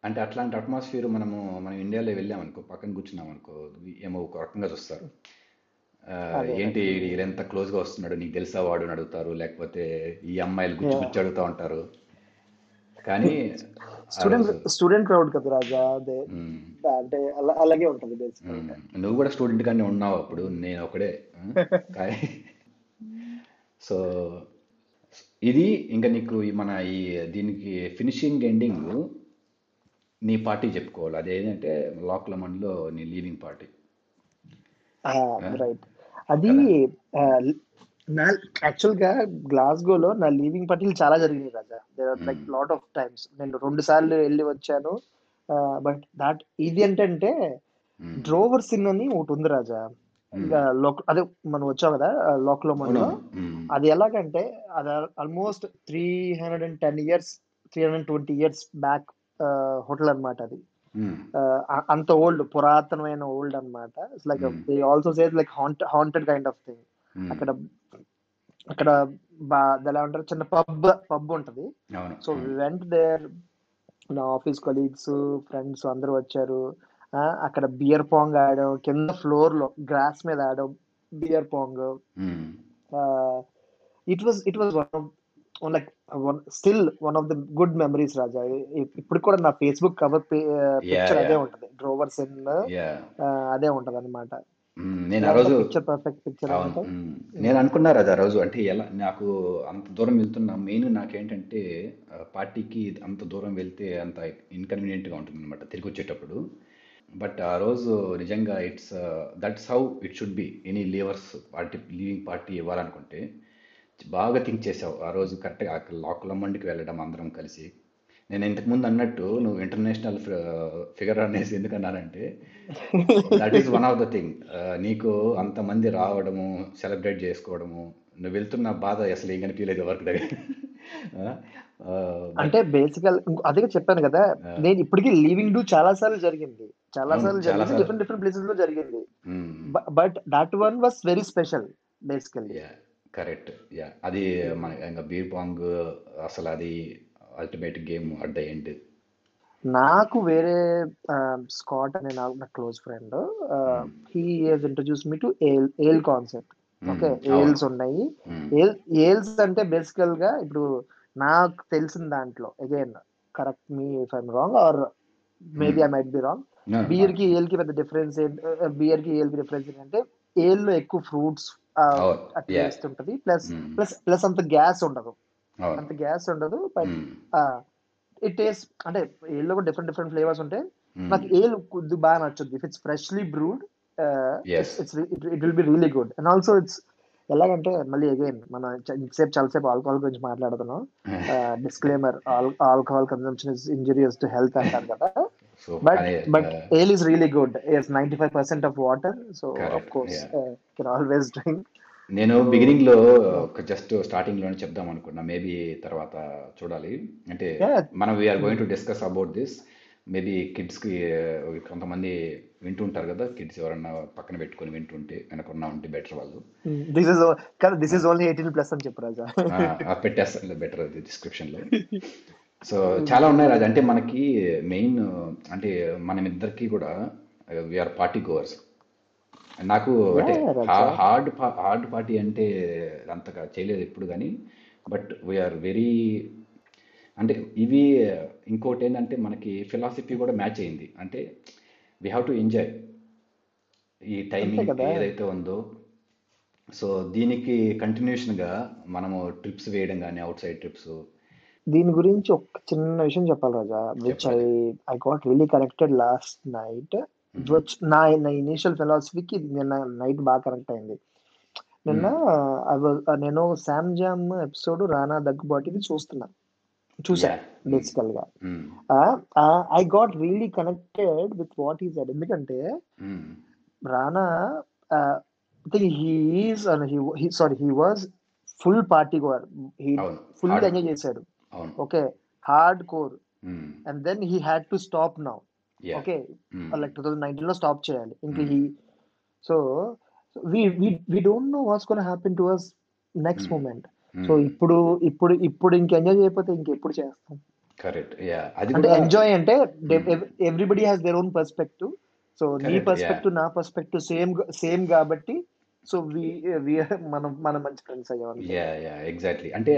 అంటే అట్లాంటి అట్మాస్ఫియర్ మనము మనం ఇండియాలో వెళ్ళాం అనుకో పక్కన కూర్చున్నాం అనుకో ఏమో ఒక రకంగా చూస్తారు. ఏంటి ఎంత క్లోజ్గా వస్తున్నాడు నీకు తెలుసా వాడు అని అడుగుతారు లేకపోతే ఈ అమ్మాయిలు గుచ్చి గుచ్చి అడుగుతా ఉంటారు. కానీ స్టూడెంట్ స్టూడెంట్ క్రౌడ్ కదా రాజా అదే. అంటే అలా అలాగే ఉంటది నువ్వు కూడా స్టూడెంట్ గానే ఉన్నావు అప్పుడు నేను ఒకడే. సో ఇది ఇంకా నీకు మన ఈ దీనికి ఫినిషింగ్ ఎండింగ్ నీ పార్టీ చెప్పుకోవాలి. అదేంటంటే లాక్ లమన్లో నీ లీవింగ్ పార్టీ. రైట్ అది నా యాక్చువల్గా గ్లాస్గోలో నా లీవింగ్ పార్టీలు చాలా జరిగినాయి Raja. There like lot of times నేను రెండు సార్లు వెళ్ళి వచ్చాను. బట్ దాట్ ఇది ఏంటంటే డ్రోవర్ సిన్ అని ఒకటి ఉంది రాజా. ఇంకా లోక్ అదే మనం వచ్చాం కదా లోక్లోమన్లో అవునవును. ఉమ్, అది ఎలాగంటే అది almost three hundred and ten years three hundred twenty years back hotel అన్నమాట అది. అంత ఓల్డ్ పురాతనమైన ఓల్డ్ అన్నమాట. It's like they also says like haunt haunted kind of thing అక్కడ అక్కడ బా ఎలా అంటారు? చిన్న పబ్ పబ్ ఉంటది. సో వెంట్ దేర్ నా ఆఫీస్ కొలీగ్స్ ఫ్రెండ్స్ అందరూ వచ్చారు. అక్కడ బియర్ పాంగ్ ఆడాం కింద ఫ్లోర్లో గ్రాస్ మీద ఆడాం beer pong it was it was one of like one still one of the good memories Raja ఇప్పుడు కూడా నా ఫేస్బుక్ కవర్ పిక్చర్ అదే ఉంటది. డ్రోవర్ సెన్ యా అదే ఉంటది అనమాట మ్మ్. నేను ఆ రోజు మ్మ్. నేను అనుకున్నా రాజా ఆ రోజు అంటే ఎలా నాకు అంత దూరం వెళ్తున్నా మెయిన్ నాకేంటంటే పార్టీకి అంత దూరం వెళ్తే అంత ఇన్కన్వీనియంట్గా ఉంటుంది అనమాట తిరిగి వచ్చేటప్పుడు. బట్ ఆ రోజు నిజంగా it's that's how it should be any leavers party leaving party ఇవ్వాలనుకుంటే బాగా థింక్ చేసావు. ఆ రోజు కరెక్ట్గా లాకులమ్మండికి వెళ్ళడం అందరం కలిసి. నేను ఇంతకుముందు అన్నట్టు నువ్వు ఇంటర్నేషనల్ ఫిగర్ అనేసి ఎందుకన్నానంటే that is one of the thing నీకు అంతమంది రావడము సెలబ్రేట్ చేసుకోవడము నువ్వు వెళ్తున్న బాధ అసలు ఏం కనిపించలేదు ఎవరికి దగ్గర. అంటే బేసికల్ అదే చెప్పాను కదా నేను ఇప్పటికీ లీవింగ్ డూ చాలా సార్లు జరిగింది. చాలా సార్లు జరిగింది. డిఫరెంట్ డిఫరెంట్ ప్లేసెస్లో జరిగింది. But that one was very special basically yeah correct yeah అది మన ఇంకా బీర్ పాంగ్ అసలు అది ultimate game at the end నాకు వేరే స్కాట్ అనే నాకు నా close friend he he's introduce me to ale ale concept okay ales ఉన్నాయి. ఏల్ ఏల్స్ అంటే బేసికల్గా ఇప్పుడు నాకు తెలిసిన దాంట్లో again correct me if I'm wrong or maybe. I might be wrong బియర్కి. ఏల్కి పెద్ద డిఫరెన్స్ బియర్కి ఏల్కి డిఫరెన్స్ ఏంటంటే ఏల్లో ఎక్కువ ఫ్రూట్స్ టేస్ట్ ఉంటది ప్లస్. ప్లస్ ప్లస్ అంత గ్యాస్ ఉండదు అవును అంత గ్యాస్ ఉండదు బట్. ఇట్ టేస్ట్ అంటే ఏల్లో కూడా డిఫరెంట్ డిఫరెంట్ ఫ్లేవర్స్ ఉంటాయి. నాకు ఏల్ కొద్ది బాగా నచ్చుద్ది if it's freshly brewed it will be really good and also it's ఎలాగంటే మళ్ళీ అగైన్ మనం ఇంతసేపు చాలాసేపు ఆల్కహాల్ గురించి మాట్లాడుతున్నాం disclaimer alcohol consumption is injurious to health అంటారు కదా సో కానీ but ale is really good. It's 95% of water, so of Correct, course yeah. uh, can always drink. నేను బిగినింగ్లో జస్ట్ స్టార్టింగ్లోనే చెప్దాం అనుకున్నా మేబీ తర్వాత చూడాలి అంటే. మనం we are going to discuss about this maybe కిడ్స్కి uh, కొంతమంది వింటుంటారు కదా కిడ్స్ ఎవరన్నా పక్కన పెట్టుకొని వింటుంటే వెనకున్నా ఉంటే బెటర్ వాళ్ళు. is o- కాదు, this is only 18 plus అని చెప్పు రాజా. పెట్టేస్తాను బెటర్ అది డిస్క్రిప్షన్లో. సో చాలా ఉన్నాయి రాజు. అంటే మనకి మెయిన్ అంటే మనం ఇద్దరికి కూడా వీఆర్ పార్టీ గోవర్స్ నాకు అంటే. హార్డ్ హార్డ్ పార్టీ అంటే అంతగా చేయలేదు ఎప్పుడు కానీ బట్ వీఆర్ వెరీ అంటే ఇవి ఇంకోటి ఏంటంటే మనకి ఫిలాసఫీ కూడా మ్యాచ్ అయింది. అంటే వీ హ్యావ్ టు ఎంజాయ్ ఈ టైమింగ్. ఏదైతే ఉందో. సో దీనికి కంటిన్యూషన్గా మనము ట్రిప్స్ వేయడం కానీ అవుట్ సైడ్ ట్రిప్స్ దీని గురించి ఒక చిన్న విషయం చెప్పాలి Raja which I I got really connected last night which నా నా ఇనిషియల్ ఫిలాసఫీకి నిన్న నైట్ బాగా కనెక్ట్ అయింది. నిన్న నేను శామ్ జామ్ ఎపిసోడ్ రానా దగ్గుబాటిది చూస్తున్నా. చూసా బేసికల్గా I got really connected with what is that ఎందుకంటే Rana think he's sorry he was full party goer he full enjoy చేశాడు. Okay hardcore. And then he had to stop now. Okay. Like two thousand నైన్టీన్లో stop చేయాలి. ఇంకా Hmm. He so we we don't know what's gonna happen to us next Hmm. Moment. So ఇప్పుడు ఇప్పుడు ఇప్పుడు ఇంక enjoy చేయకపోతే ఇంకెప్పుడు చేస్తాం? కరెక్ట్ యా అది అంటే ఎంజాయ్ అంటే Hmm. Everybody has their own perspective so నీ పర్స్పెక్టివ్ నా పర్స్పెక్టివ్ సేమ్ సేమ్ కాబట్టి సో వి వి మనం మనం మంచి ఫ్రెండ్స్ అయ్యాం యా యా ఎగ్జాక్ట్లీ అంటే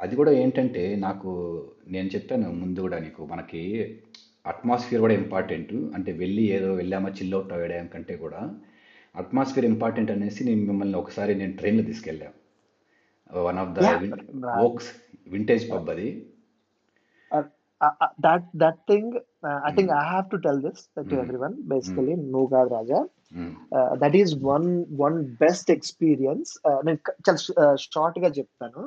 అది కూడా ఏంటంటే నాకు నేను చెప్పాను ముందు కూడా నీకు. మనకి అట్మాస్ఫియర్ కూడా ఇంపార్టెంట్ అంటే వెళ్ళి ఏదో వెళ్ళామా చిల్ అవుట్ అవ్వడం కంటే కూడా అట్మాస్ఫియర్ ఇంపార్టెంట్ అనేసి నేను మిమ్మల్ని ఒకసారి నేను ట్రైన్లో తీసుకెళ్ళాను one of the. Oaks vintage pub అది that that thing I think Hmm. I have to tell this to Hmm. Every one basically నువ్వు కాదు Raja. That is one one best experience నేను చాలా షార్ట్గా చెప్తాను.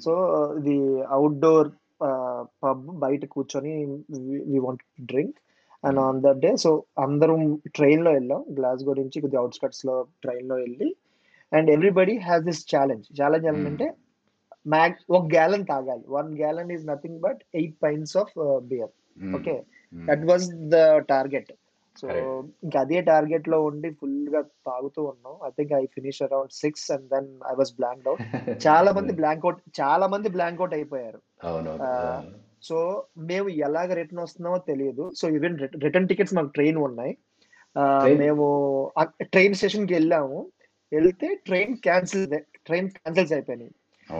సో ఇది అవుట్డోర్ పబ్ బయట కూర్చొని we want drink and. On that day so అందరం ట్రైన్లో వెళ్ళాం గ్లాస్గో నుంచి కొద్దిగా అవుట్స్కట్స్లో ట్రైన్లో వెళ్ళి and everybody has this challenge. Challenge Mm. ఏంటంటే మ్యాక్స్ ఒక గ్యాలన్ తాగాలి. One gallon is nothing but eight pints of beer. Okay. That was the target so. ఇంకా అదే టార్గెట్లో ఉండి ఫుల్గా తాగుతూ ఉన్నాం. I think I finish around six and then I was blank out చాలా మంది బ్లాంక్ అవుట్ చాలా మంది బ్లాంక్ అవుట్ అయిపోయారు. సో మేము ఎలాగ రిటర్న్ వస్తున్నామో తెలియదు. సో ఈవెన్ రిటర్న్ టికెట్స్ మాకు ట్రైన్ ఉన్నాయి. మేము ట్రైన్ స్టేషన్కి వెళ్ళాము. వెళ్తే ట్రైన్ క్యాన్సిల్ ట్రైన్ క్యాన్సిల్స్ అయిపోయినాయి.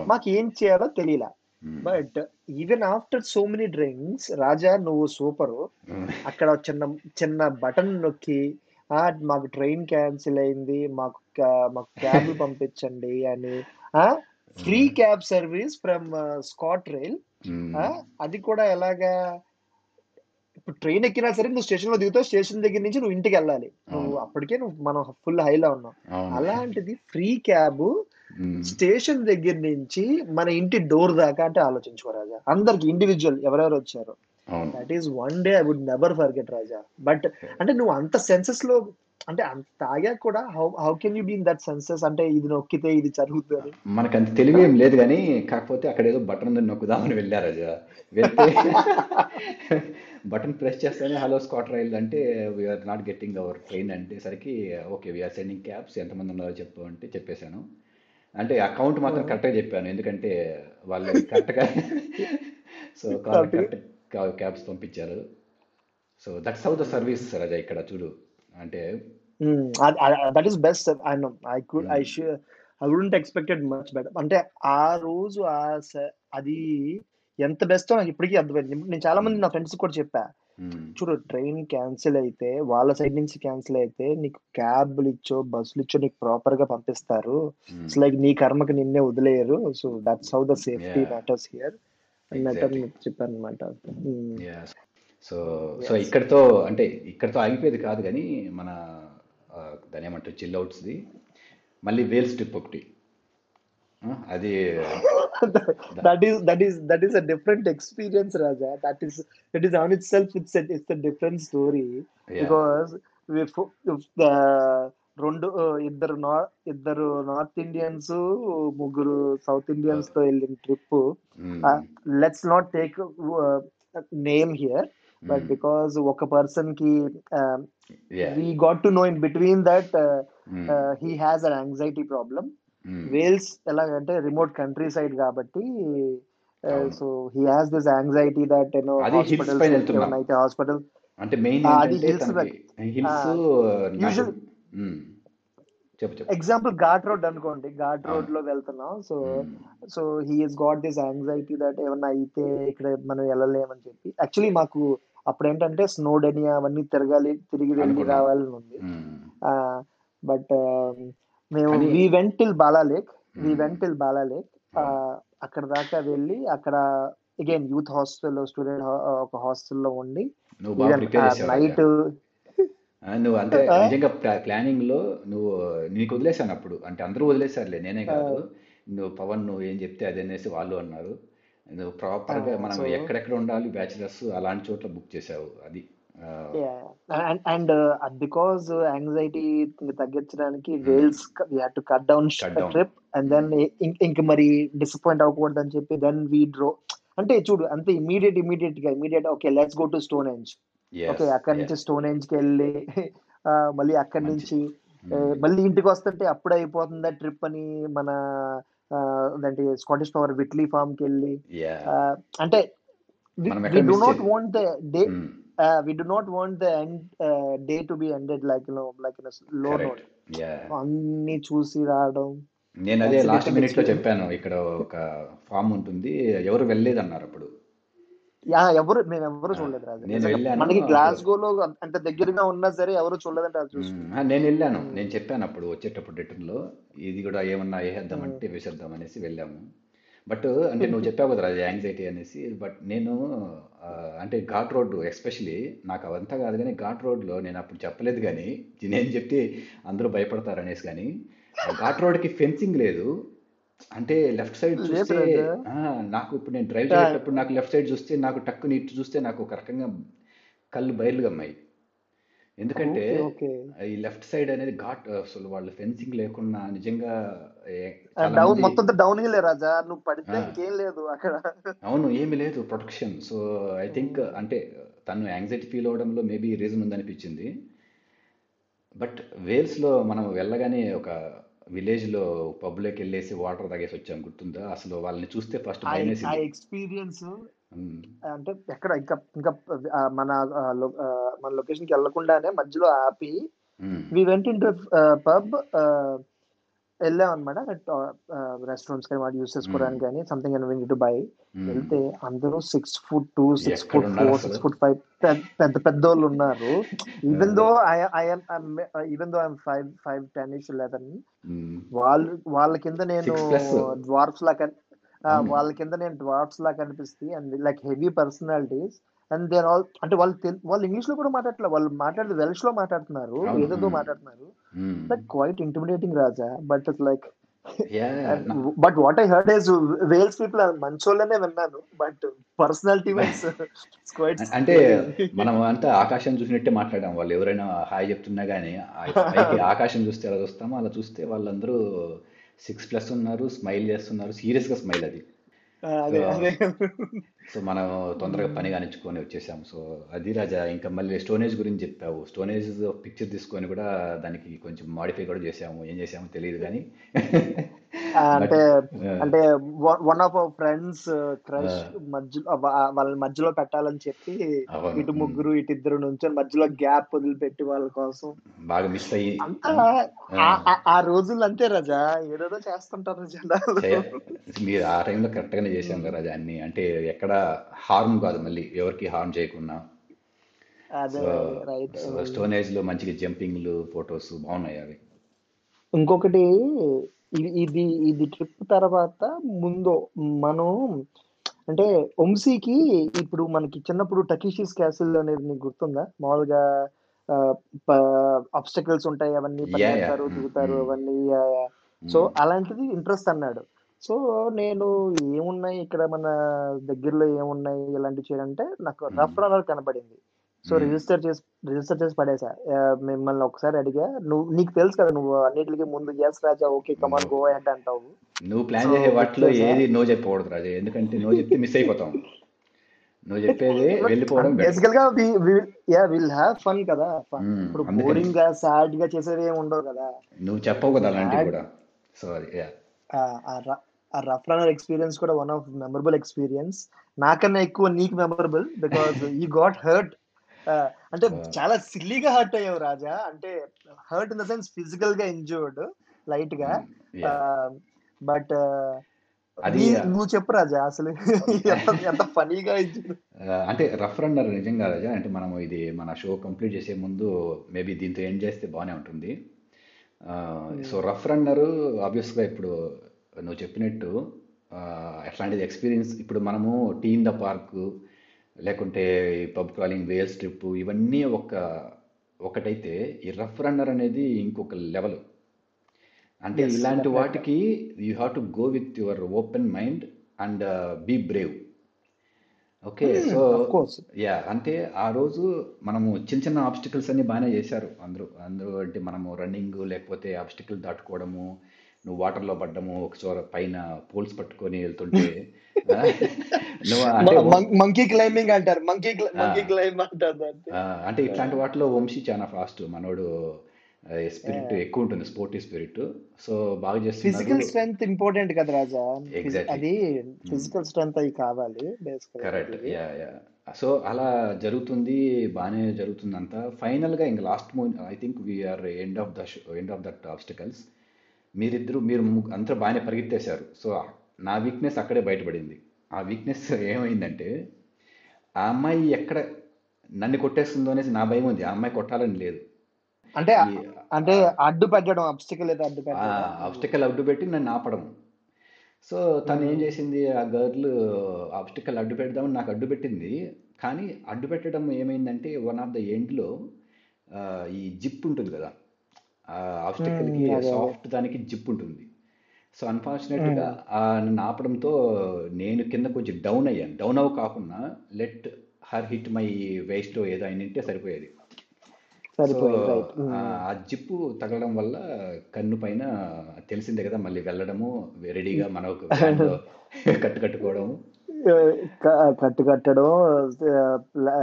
మాకు ఏం చేయాలో తెలియలా. But even after so many drinks Raja నువ్వు సూపరు. అక్కడ చిన్న చిన్న బటన్ నొక్కి ఆ మాకు ట్రైన్ క్యాన్సిల్ అయింది మాకు మాకు క్యాబ్ పంపించండి అని ఆ free cab service from ScotRail. అది కూడా ఎలాగా? ఇప్పుడు ట్రైన్ ఎక్కినా సరే నువ్వు స్టేషన్లో దిగుతావు స్టేషన్ దగ్గర నుంచి నువ్వు ఇంటికి వెళ్ళాలి. నువ్వు. అప్పటికే నువ్వు మనం ఫుల్ హైలో ఉన్నాం. అవును. అలాంటిది ఫ్రీ క్యాబ్. స్టేషన్ దగ్గర నుంచి మన ఇంటి డోర్ దాకా అంటే ఆలోచించుకో రాజా. అందరికి ఇండివిజువల్ ఎవరెవరు వచ్చారు. That is one day I would never forget Raja. But అంటే నువ్వు అంత సెన్సెస్లో అంటే అంత తాగా కూడా how how can you been that senses అంటే ఇది నొక్కితే ఇది జరుగుతుంది మనకు అంత తెలివి ఏం లేదు కానీ కాకపోతే అక్కడ ఏదో బటన్ నొక్కుదామని వెళ్ళారు వెళ్తే బటన్ ప్రెస్ చేస్తేనే హలో స్కాట్ రైల్ అంటే we are not getting our train అంటే సరికి ఓకే వీఆర్ సెండింగ్ క్యాబ్స్ ఎంతమంది ఉన్నారో చెప్పు అంటే చెప్పేశాను. అంటే అకౌంట్ మాత్రం కరెక్ట్గా చెప్పాను ఎందుకంటే వాళ్ళు కరెక్ట్గా సో కరెక్ట్ క్యాబ్స్ పంపించారు. So that's how the service Raja ఇక్కడ చూడు. అంటే that is best I know I could I sure I wouldn't expected much better అంటే ఆ రోజు ఆ అది ఎంత బెస్టో నాకు ఇప్పటికీ అర్థమైంది. నేను చాలా మంది నా ఫ్రెండ్స్ కూడా చెప్పా. చూడు ట్రైన్ క్యాన్సిల్ అయితే వాళ్ళ సైడ్ నుంచి క్యాన్సిల్ అయితే నీకు క్యాబ్లు ఇచ్చో బస్సులు ఇచ్చో నీకు ప్రాపర్గా పంపిస్తారు. లైక్ నీ కర్మకి నిన్నే వదిలేయరు. So that's how the safety. Matters here Exactly. చెప్పాను అనమాట. సో సో ఇక్కడతో అంటే ఇక్కడతో ఆగిపోయేది కాదు కానీ మన దాని ఏమంటారు మళ్ళీ వేల్స్ ట్రిప్ ఒకటి. అది that is that is that is a different experience raja that is that is on itself it's a it's a different story యా because if, if the రెండు ఇద్దరు నార్ ఇద్దరు నార్త్ ఇండియన్స్ ముగ్గురు south ఇండియన్స్తో వెళ్ళిన trip let's not take name here but because ఒక పర్సన్కి we got to know in between that he has an anxiety problem Wales ఎలాగంటే రిమోట్ కంట్రీ సైడ్ కాబట్టి. So he has this anxiety that you know. Hospitals అయితే hospital అంటే main అది hills example ghat road అనుకోండి ghat road. లో వెళ్తున్నాం so. So he is got this anxiety that ఏమన్నా అయితే ఇక్కడ మనం వెళ్ళలేమని చెప్పి యాక్చువల్లీ మాకు అప్పుడు ఏంటంటే స్నోడెనియా అవన్నీ తిరగాలి తిరిగి వెళ్ళి. రావాలని ఉంది. బట్ మేము we went till Bala lake we. Went till Bala lake అక్కడ దాకా వెళ్ళి అక్కడ అగైన్ యూత్ హాస్టల్ స్టూడెంట్ ఒక హాస్టల్లో ఉండి నైట్ నువ్వు అంటే? నిజంగా ప్లానింగ్లో నువ్వు నీకు వదిలేసాను అప్పుడు. అంటే అందరూ వదిలేసారులే నేనే కాదు. నువ్వు పవన్ నువ్వు ఏం చెప్తే అది అనేసి వాళ్ళు అన్నారు. నువ్వు ప్రాపర్గా ఆ, మనం ఎక్కడెక్కడ ఉండాలి బ్యాచిలర్స్ అలాంటి చోట్ల బుక్ చేసావు అది. అండ్ బికాస్ యాంగ్జైటీ తగ్గించడానికి Wales to cut down Cut down. Trip and then ఇంక మరి డిసప్పాయింట్ అవ్వకూడదు అని చెప్పి దెన్ వీ డ్రో అంటే చూడు అంతే ఇమీడియట్ ఇమీడియట్గా immediate okay let's go to Stonehenge Yes, okay అక్కడి నుంచి స్టోన్ ఎంజ్కి వెళ్ళి మళ్ళీ అక్కడి నుంచి మ్మ్. మళ్ళీ ఇంటికి వస్తుంటే అప్పుడే అయిపోతుందా ట్రిప్ అని మన ఆ, అదేంటి స్కాటిష్ పవర్ విట్లీ ఫామ్కి వెళ్ళి అంటే we do not. Want the day hmm. We do not want the end day to be ended like no లైక్లో note Correct. Yeah. అన్ని చూసి రావడం నేను అదే a లాస్ట్ మినిట్లో. చెప్పాను ఇక్కడ ఒక ఫామ్ ఉంటుంది ఎవరు వెళ్ళలేదు అన్నారు అప్పుడు యా ఎవరు మేము ఎవరు చూడలేదు రాజు నేను మనకి అప్పుడు- గ్లాస్గోలో అంత దగ్గరగా ఉన్నా సరే ఎవరు చూడలేదంటే అది నేను వెళ్ళాను. నేను చెప్పాను అప్పుడు వచ్చేటప్పుడు రిటర్న్లో ఇది కూడా ఏమన్నా వేసేద్దామంటే వేసేద్దాం అనేసి వెళ్ళాము బట్ అంటే నువ్వు చెప్పావు కదా అది యాంగ్జైటీ అనేసి బట్ నేను అంటే ఘాట్ రోడ్ ఎస్పెషలీ నాకు అవంతా కాదు కానీ ఘాట్ రోడ్లో నేను అప్పుడు చెప్పలేదు కానీ నేను చెప్తే అందరూ భయపడతారు అనేసి కానీ ఘాట్ రోడ్కి ఫెన్సింగ్ లేదు అంటే లెఫ్ట్ సైడ్ చూస్తే నాకు ఇప్పుడు నేను డ్రైవ్. చేసేటప్పుడు నాకు లెఫ్ట్ సైడ్ చూస్తే నాకు టక్కుని ఇటు చూస్తే నాకు ఒక రకంగా కళ్ళు బయలుగా అమ్మాయి ఎందుకంటే ఈ లెఫ్ట్ సైడ్ అనేది ఘాట్ అసలు వాళ్ళు ఫెన్సింగ్ లేకుండా నిజంగా డౌన్ మొత్తం డౌన్ హిల్ రాజా. నువ్వు పడితే. ఇంకేం లేదు అక్కడ. అవును ఏమీ లేదు ప్రొటెక్షన్. సో ఐ థింక్ అంటే తను యాంగ్జైటీ ఫీల్ అవడంలో మేబీ రీజన్ ఉందనిపించింది. బట్ వేల్స్లో మనం వెళ్ళగానే ఒక విలేజ్లో పబ్లోకి వెళ్ళేసి వాటర్ తాగేసి వచ్చాం గుర్తుందా? అసలు వాళ్ళని చూస్తే ఫస్ట్ ఎక్స్పీరియన్స్ అంటే ఎక్కడ ఇంకా ఇంకా మన మన లొకేషన్కి వెళ్ళకుండానే మధ్యలో ఆపి వి వెంట ఇన్ పబ్ వెళ్ళాం అనమాట రెస్టారెంట్స్ కానీ వాటి యూస్ చేసుకోవడానికి కానీ సంథింగ్ అని టు బై. వెళ్తే అందరూ six foot two six foot four? Six foot five పెద్ద పెద్ద వాళ్ళు ఉన్నారు even though I'm even though I'm five five ten is eleven వాళ్ళు వాళ్ళ కింద నేను. డ్వార్ఫ్స్ లా కన్- ఆ, అవును. వాళ్ళ కింద నేను డ్వార్ఫ్స్ లా కనిపిస్తే and like heavy personalities and they're all అంటే వాళ్ళు తెల్- వాళ్ళు ఇంగ్లీష్లో కూడా మాట్లాడట్లేదు వాళ్ళు మాట్లాడేది వెల్ష్లో మాట్లాడుతున్నారు. ఏదేదో ఉమ్. మాట్లాడుతున్నారు. But quite intimidating Raja but it's like but what I heard is Wales people మంచోళ్ళనే విన్నాను బట్ పర్సనాలిటీ వైస్ అంటే మనం అంతా ఆకాశం చూసినట్టే మాట్లాడాం వాళ్ళు ఎవరైనా హాయ్ చెప్తున్నా కానీ పైకి ఆకాశం చూస్తే ఎలా చూస్తామో అలా చూస్తే వాళ్ళందరూ సిక్స్ ప్లస్ ఉన్నారు స్మైల్ చేస్తున్నారు సీరియస్గా స్మైల్ అది. సో మనం తొందరగా పని కానిచ్చుకొని వచ్చేసాం సో అది రాజా ఇంకా మళ్ళీ స్టోనేజ్ గురించి చెప్పావు. స్టోనేజ్ పిక్చర్ తీసుకొని కూడా దానికి కొంచెం మాడిఫై కూడా చేసాము. ఏం చేసామో తెలియదు కానీ. అంటే. అంటే one of our friends crush మధ్యలో వా- వాళ్ళ మధ్యలో పెట్టాలని చెప్పి. ఇటు ముగ్గురు ఇటు ఇద్దరు నుంచి మధ్యలో గ్యాప్ వదిలిపెట్టి వాళ్ళ కోసం. బాగా మిస్ అయ్యి. అంతా ఆ- రోజులు అంతే రజా. ఏదేదో చేస్తుంటారు జనాలు. మీరు ఆ టైంలో కరెక్ట్ గానే చేశాం కదా రాజా అన్ని. అంటే ఎక్కడ హార్మ్ కాదు మళ్ళీ ఎవరికి హార్మ్ చేయకుండా అదే సో రైట్ సో స్టోనేజ్లో మంచిగా జంపింగ్లు ఫొటోస్ బాగున్నాయి అవి? ఇంకొకటి ఇది ఇది ఇది ట్రిప్ తర్వాత ముందు మనం అంటే వంశీకి ఇప్పుడు మనకి చిన్నప్పుడు టకీషీస్ క్యాసిల్ అనేది నీకు గుర్తుందా మామూలుగా అబ్స్టకల్స్ ఉంటాయి అవన్నీ. పరిగెడతారు Mm, దిగుతారు mm. అవన్నీ సో అలాంటిది ఇంట్రెస్ట్ అన్నాడు సో నేను ఏమున్నాయి ఇక్కడ మన దగ్గరలో ఏమున్నాయి ఇలాంటివి చేయాలంటే నాకు. రఫ్ రన్నర్ కనపడింది సో. రిజిస్టర్ చేసి రిజిస్టర్ చేసి పడేసా. మిమ్మల్ని ఒకసారి అడిగా. నువ్వు నీకు తెలుసు కదా నువ్వు అన్నిటికీ ముందు yes Raja okay come on go ahead అంటావు. నువ్వు ప్లాన్ చేసే వాటిలో ఏది నో చెప్పకూడదు రాజు. ఎందుకంటే నో చెప్తే మిస్ అయిపోతాం. నువ్వు చెప్పేది వెళ్ళిపోవడం బేసికల్గా యా విల్ హ్యావ్ ఫన్ కదా. Fun. ఇప్పుడు బోరింగ్గా సాడ్గా చేసేవి ఏమి ఉండవు కదా. నువ్వు చెప్పవు కదా అలాంటివి కూడా. సో అది యా ఆ రఫ్ రన్నర్ ఎక్స్పీరియన్స్ కూడా వన్ ఆఫ్ మెమరబుల్ ఎక్స్పీరియన్స్ నాకన్నా ఎక్కువ నీకు మెమరబుల్ బికాస్ ఈ గాట్ హర్ట్ అంటే చాలా సిల్లీగా హర్ట్ అయ్యావు రాజా. అంటే హర్ట్ ఇన్ ద సెన్స్ ఫిజికల్గా ఇంజూర్డ్ లైట్గా. బట్ అది నువ్వు చెప్పు రాజా అసలు. ఎంత ఫనీగా అంటే రఫ్ రన్నర్ నిజంగా రాజా అంటే మనం ఇది మన షో కంప్లీట్ చేసే ముందు మేబీ దీంతో ఎండ్ చేస్తే బాగానే ఉంటుంది. సో రఫ్ రన్నర్ ఆబ్వియస్గా ఇప్పుడు నువ్వు చెప్పినట్టు అట్లాంటిది ఎక్స్పీరియన్స్ ఇప్పుడు మనము టీ ఇన్ ద పార్క్ లేకుంటే ఈ పబ్ కాలింగ్ వేల్స్ ట్రిప్ ఇవన్నీ ఒక ఒకటైతే ఈ రఫ్ రన్నర్ అనేది ఇంకొక లెవెల్. అంటే Yes, ఇలాంటి. వాటికి you have to go with your open mind and be brave. Okay so of course yeah అంటే ఆ రోజు మనము చిన్న చిన్న ఆబ్స్టికల్స్ అన్ని బాగానే చేశారు అందరూ. అందరూ అంటే మనము రన్నింగ్ లేకపోతే ఆబ్స్టికల్ దాటుకోవడము నువ్వు వాటర్లో పడ్డము ఒక చోర పైన పోల్స్ పట్టుకొని వెళ్తుంటే మంకీ క్లైంబింగ్ అంటారు. మంకీ మంకీ క్లైంబ్ అంటారు అంటే ఇట్లాంటి వాటిలో వంశీ చాలా ఫాస్ట్ మనోడు స్పిరిట్ ఎక్కువ ఉంటుంది స్పోర్టీ స్పిరిట్ సో బాగా చేస్తున్నాడు ఫిజికల్ స్ట్రెంగ్త్ ఇంపార్టెంట్ కదా రాజా? అది ఫిజికల్ స్ట్రెంగ్త్ అవి కావాలి కరెక్ట్ యా యా సో అలా జరుగుతుంది బాగానే జరుగుతుంది అంతా ఫైనల్గా ఇంకా last movie I think we are end of the end of that obstacles మీరిద్దరు మీరు అందరూ బాగానే పరిగెత్తేశారు. సో నా వీక్నెస్ అక్కడే బయటపడింది. ఆ వీక్నెస్ ఏమైందంటే ఆ అమ్మాయి ఎక్కడ నన్ను కొట్టేస్తుందో అనేసి నా భయం ఉంది. ఆ అమ్మాయి కొట్టాలని లేదు. అంటే అంటే అడ్డు పెట్టడం అబ్స్టికల్ అడ్డు పెట్టడం. ఆబ్స్టికల్ అడ్డు పెట్టి నన్ను ఆపడం. సో తను ఏం చేసింది? ఆ గర్ల్ ఆబ్స్టికల్ అడ్డు పెడదామని నాకు అడ్డు పెట్టింది. కానీ అడ్డు పెట్టడం ఏమైందంటే వన్ ఆఫ్ ద ఎండ్లో ఈ జిప్ ఉంటుంది కదా ఆబ్స్టికల్కి. సాఫ్ట్ దానికి జిప్ ఉంటుంది. సో అన్ఫార్చునేట్గా నన్ను ఆపడంతో నేను కింద కొంచెం డౌన్ అయ్యాను. డౌన్ అవ్వ కాకుండా లెట్ హర్ హిట్ మై వేస్ట్లో ఏదో అయినంటే సరిపోయేది. ఆ జిప్పు తగలడం వల్ల కన్ను పైన తెలిసిందే కదా మళ్ళీ వెళ్ళడము రెడీగా మన కట్టు కట్టుకోవడము. కట్టు కట్టడం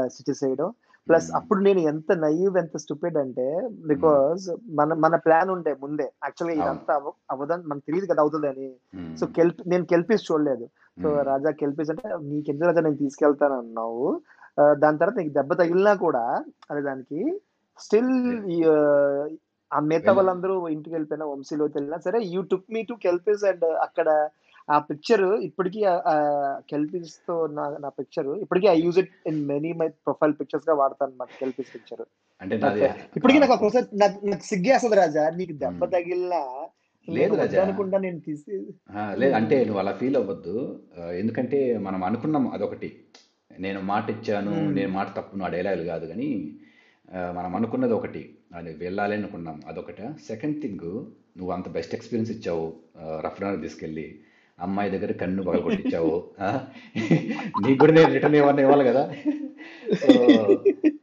స్టిచెస్ చేయడం ప్లస్. అప్పుడు నేను ఎంత నైవ్ ఎంత స్టూపిడ్ అంటే బికాస్ మన మన ప్లాన్ ఉండే ముందే యాక్చువల్గా. ఇదంతా అవ- అవ్వదని మనకు తెలియదు కదా అవుతుందని. సో కెల్ప్ నేను కెల్పీస్ చూడలేదు సో. రాజా కెల్పీస్ అంటే నీకు ఎందుకు రాజా నేను తీసుకెళ్తాను అన్నావు దాని తర్వాత నీకు దెబ్బ తగిలినా కూడా అదే దానికి స్టిల్ ఆ మిగతా వెళ్ళ- వాళ్ళందరూ ఇంటికి వెళ్ళిపోయినా వంశీలో వెళ్ళినా సరే you took me to Kelpies and అక్కడ ఆ పిక్చర్ ఇప్పటికీ కెల్పీస్తో నా నా పిక్చర్ ఇప్పటికీ I use it in many my profile పిక్చర్స్గా వాడతాను అనమాట కెల్పీస్ పిక్చర్ అంటే ఇప్పటికీ నాకు ఒకసారి నాకు సిగ్గేస్తుంది రాజా నీకు దెబ్బ. తగిలినా లేదు రాజా. అనుకుంటా నేను తీసి లేదు అంటే నువ్వు అలా ఫీల్ అవ్వద్దు. ఎందుకంటే మనం అనుకున్నాం అదొకటి. నేను మాట ఇచ్చాను. నేను మాట తప్పును ఆ డైలాగులు కాదు కానీ మనం అనుకున్నది ఒకటి. అది వెళ్ళాలి అనుకున్నాం అదొకట. సెకండ్ థింగ్ నువ్వు అంత బెస్ట్ ఎక్స్పీరియన్స్ ఇచ్చావు రఫ్ రన్నర్ తీసుకెళ్ళి. అమ్మాయి దగ్గర కన్ను పగల కొట్టించావు? నీకు కూడా నేను రిటర్న్ ఇవ్వని ఇవ్వాలి కదా? సో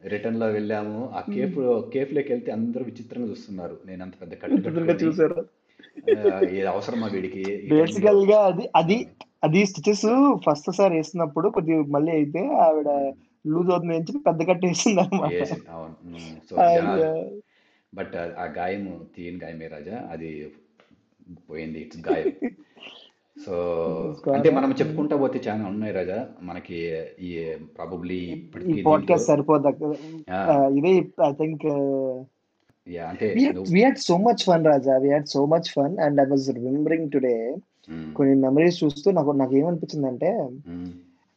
రిటర్న్లో వెళ్ళాము. ఆ కేఫ్ కేఫ్లోకి వెళ్తే అందరూ విచిత్రంగా చూస్తున్నారు. నేను అంత పెద్ద కట్టు చూసారు? ఏది అవసరమా వీడికి? బేసికల్? గా అది అది అది స్టిచెస్ ఫస్ట్ సారి వేసినప్పుడు కొద్దిగా మళ్ళీ అయితే ఆవిడ లూజ్ అవుతుంది చెప్పి పెద్ద కట్టి వేసింది అనమాట బట్ ఆ గాయము తీయని గాయమే రాజా. అది పోయింది. ఇట్స్ గాయం. సో అంటే మనం చెప్పుకుంటా పోతే చాలా ఉన్నాయి రాజా. మనకి ఈ ప్రాబబ్లీ ఈ పాడ్కాస్ట్ ఇదే ఐ థింక్ యా, అంటే నువ్వు we had so much fun Raja. We so much fun and I was remembering today కొన్ని మెమరీస్ చూస్తూ నాకు నాకు ఏమనిపించింది అంటే ఉమ్,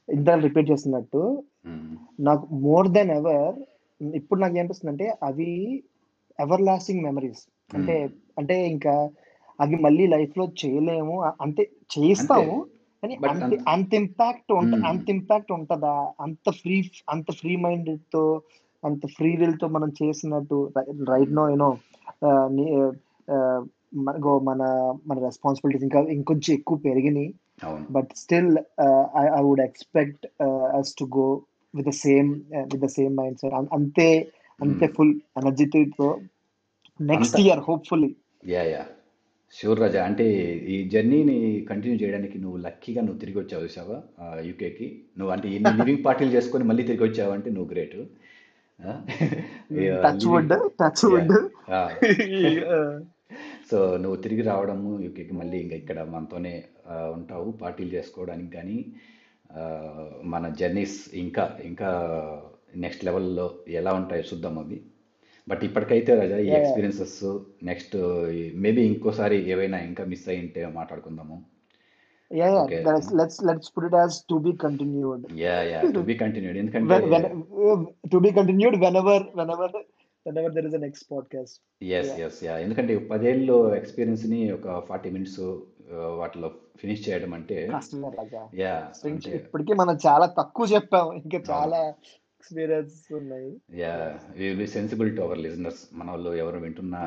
ఇంత రిపీట్ చేస్తున్నట్టు ఉమ్, నాకు మోర్ దెన్ ఎవర్ ఇప్పుడు నాకు ఏమనిపిస్తుంది అంటే అవి ఎవర్ లాస్టింగ్ మెమరీస్ అంటే అంటే ఇంకా అవి మళ్ళీ లైఫ్లో చేయలేము. అ- అంటే చేస్తాము కానీ అంత అంత- అంత ఇంపాక్ట్. అంత ఇంపాక్ట్ ఉంటదా? అంత ఫ్రీ అంత ఫ్రీ మైండ్తో అంత ఫ్రీ విల్తో మనం చేసినట్టు రైట్ నో యూనో మనకు మన మన రెస్పాన్సిబిలిటీస్ ఇంకా ఇంకొంచెం ఎక్కువ పెరిగినాయి. But still I would expect us to go with the same with the same mind set. అంతే అంతే. ఫుల్ ఎనర్జెటిక్ నెక్స్ట్ అంత. Year hopefully. Yeah yeah. Sure Raja అంటే ఈ జర్నీని కంటిన్యూ చేయడానికి నువ్వు లక్కీగా నువ్వు తిరిగి వచ్చావు చూసావా? యూకేకి నువ్వు అంటే ఇన్ని లివింగ్ పార్టీలు చేసుకొని మళ్ళీ తిరిగి వచ్చావు అంటే నువ్వు great touch would living touch yeah would so నువ్వు తిరిగి రావడము యూకేకి మళ్ళీ ఇంకా ఇక్కడ మనతోనే ఉంటావు పార్టీలు చేసుకోవడానికి కానీ మన జర్నీస్ ఇంకా ఇంకా నెక్స్ట్ లెవెల్లో ఎలా ఉంటాయో చూద్దాం అవి. బట్ ఇప్పటికైతే రాజా ఈ ఎక్స్పీరియన్సెస్ నెక్స్ట్ మేబీ ఇంకోసారి ఏవైనా ఇంకా మిస్ అయి ఉంటే మాట్లాడుకుందాము. Yeah yeah. Let's let's put it as to be continued yeah yeah. To be continued ఎందుకంటే be continued whenever whenever whenever there is a next podcast. Yes yeah. Yes yeah ఎందుకంటే పదేళ్ళు ఎక్స్పీరియన్స్ని ఒక ఫార్టీ మినిట్స్ వాటిలో finish చేయడం అంటే yeah ఇప్పటికీ మనం చాలా తక్కువ చెప్పాం ఇంకా చాలా ఎక్స్పీరియన్స్ ఉన్నాయి. Yeah will be sensible to our listeners మన వాళ్ళు ఎవరు వింటున్నా.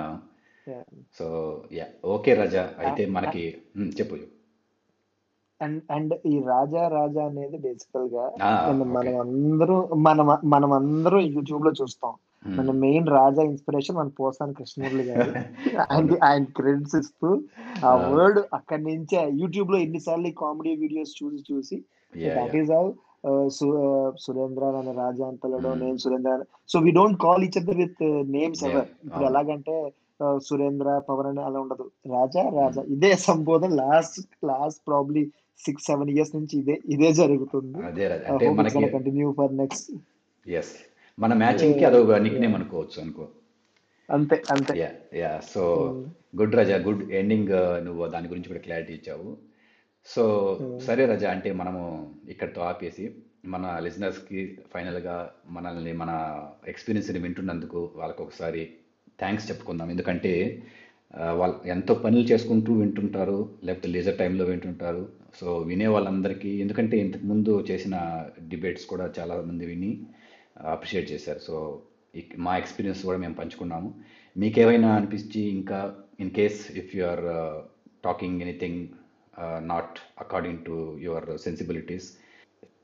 So yeah okay Raja. అయితే మనకి చెప్పు. అండ్ అండ్ ఈ రాజా రాజా అనేది బేసికల్గా మనం అందరూ మనం మనం అందరూ యూట్యూబ్లో చూస్తాం. మన మెయిన్ రాజా ఇన్స్పిరేషన్ మన పోసాని కృష్ణమురళి గారు. ఆయన ఆయన క్రెడిట్స్ ఇస్తూ ఆ వర్డ్ అక్కడి నుంచే యూట్యూబ్లో ఎన్నిసార్లు కామెడీ వీడియోస్ చూసి చూసి దాట్ ఈస్ హౌ సురేంద్ర నన్ను రాజా అని పిలవడం ఉమ్, నేను Surendra so we don't call each other with names name ever ఇప్పుడు ఎలాగంటే ఆ, సురేంద్ర పవన్ అని అలా ఉండదు. రాజా రాజా. ఇదే సంబోధన last last probably six seven years నుంచి ఇదే ఇదే జరుగుతుంది. కంటిన్యూ ఫర్ నెక్స్ట్ ఎస్ మన మ్యాచింగ్కి అదొక నిక్ నేమ్ అనుకోవచ్చు అనుకో. అంతే అంతే. Yeah yeah so good Raja. Good ending నువ్వు దాని గురించి కూడా క్లారిటీ ఇచ్చావు. సో సరే రజా అంటే మనము ఇక్కడితో ఆపేసి మన లిజనర్స్కి ఫైనల్గా మనల్ని మన ఎక్స్పీరియన్స్ని వింటున్నందుకు వాళ్ళకి ఒకసారి థ్యాంక్స్ చెప్పుకుందాం. ఎందుకంటే వాళ్ళు ఎంతో పనులు చేసుకుంటూ వింటుంటారు లేకపోతే లేజర్ టైంలో వింటుంటారు. సో వినే వాళ్ళందరికీ ఎందుకంటే ఇంతకు ముందు చేసిన డిబేట్స్ కూడా చాలా మంది విని అప్రిషియేట్ చేశారు. సో మా ఎక్స్పీరియన్స్ కూడా మేము పంచుకున్నాము. మీకేమైనా అనిపించి ఇంకా in case if you are talking anything not according to your sensibilities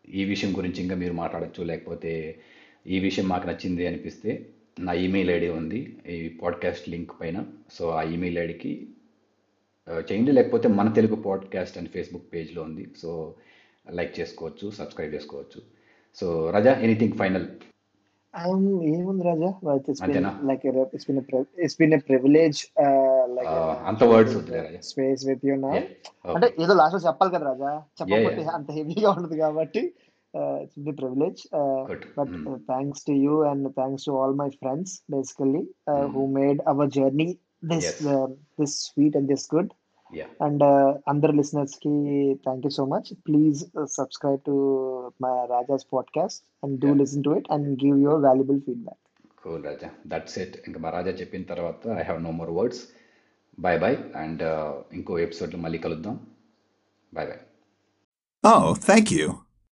ఈ విషయం గురించి ఇంకా మీరు మాట్లాడచ్చు లేకపోతే ఈ విషయం మాకు నచ్చింది అనిపిస్తే నా ఈమెయిల్ ఐడి ఉంది ఈ పాడ్కాస్ట్ లింక్ పైన. సో ఆ ఈమెయిల్ ఐడికి చేయండి లేకపోతే మన తెలుగు పాడ్కాస్ట్ అని ఫేస్బుక్ పేజ్లో ఉంది. సో లైక్ చేసుకోవచ్చు సబ్స్క్రైబ్ చేసుకోవచ్చు. సో రజా ఎనీథింగ్ ఫైనల్ ఏముంది Raja? Like it's been it's been a privilege అంత వర్డ్స్ వద్దులే Raja. Space with you now అంటే ఏదో లాస్ట్లో చెప్పాలి కదా రాజా? చెప్పకపోతే అంత హెవీగా ఉండదు కాబట్టి it's been privilege but thanks to you and thanks to all my friends basically who made our journey this this sweet and this good yeah and అందరు లిసనర్స్కి thank you so much please subscribe to my Raja's podcast and do listen to it and give your valuable feedback cool Raja that's it ఇంకా మా రాజా చెప్పిన తర్వాత I have no more words bye bye and ఇంకో ఎపిసోడ్లో మళ్ళీ కలుద్దాం bye bye Oh, thank you.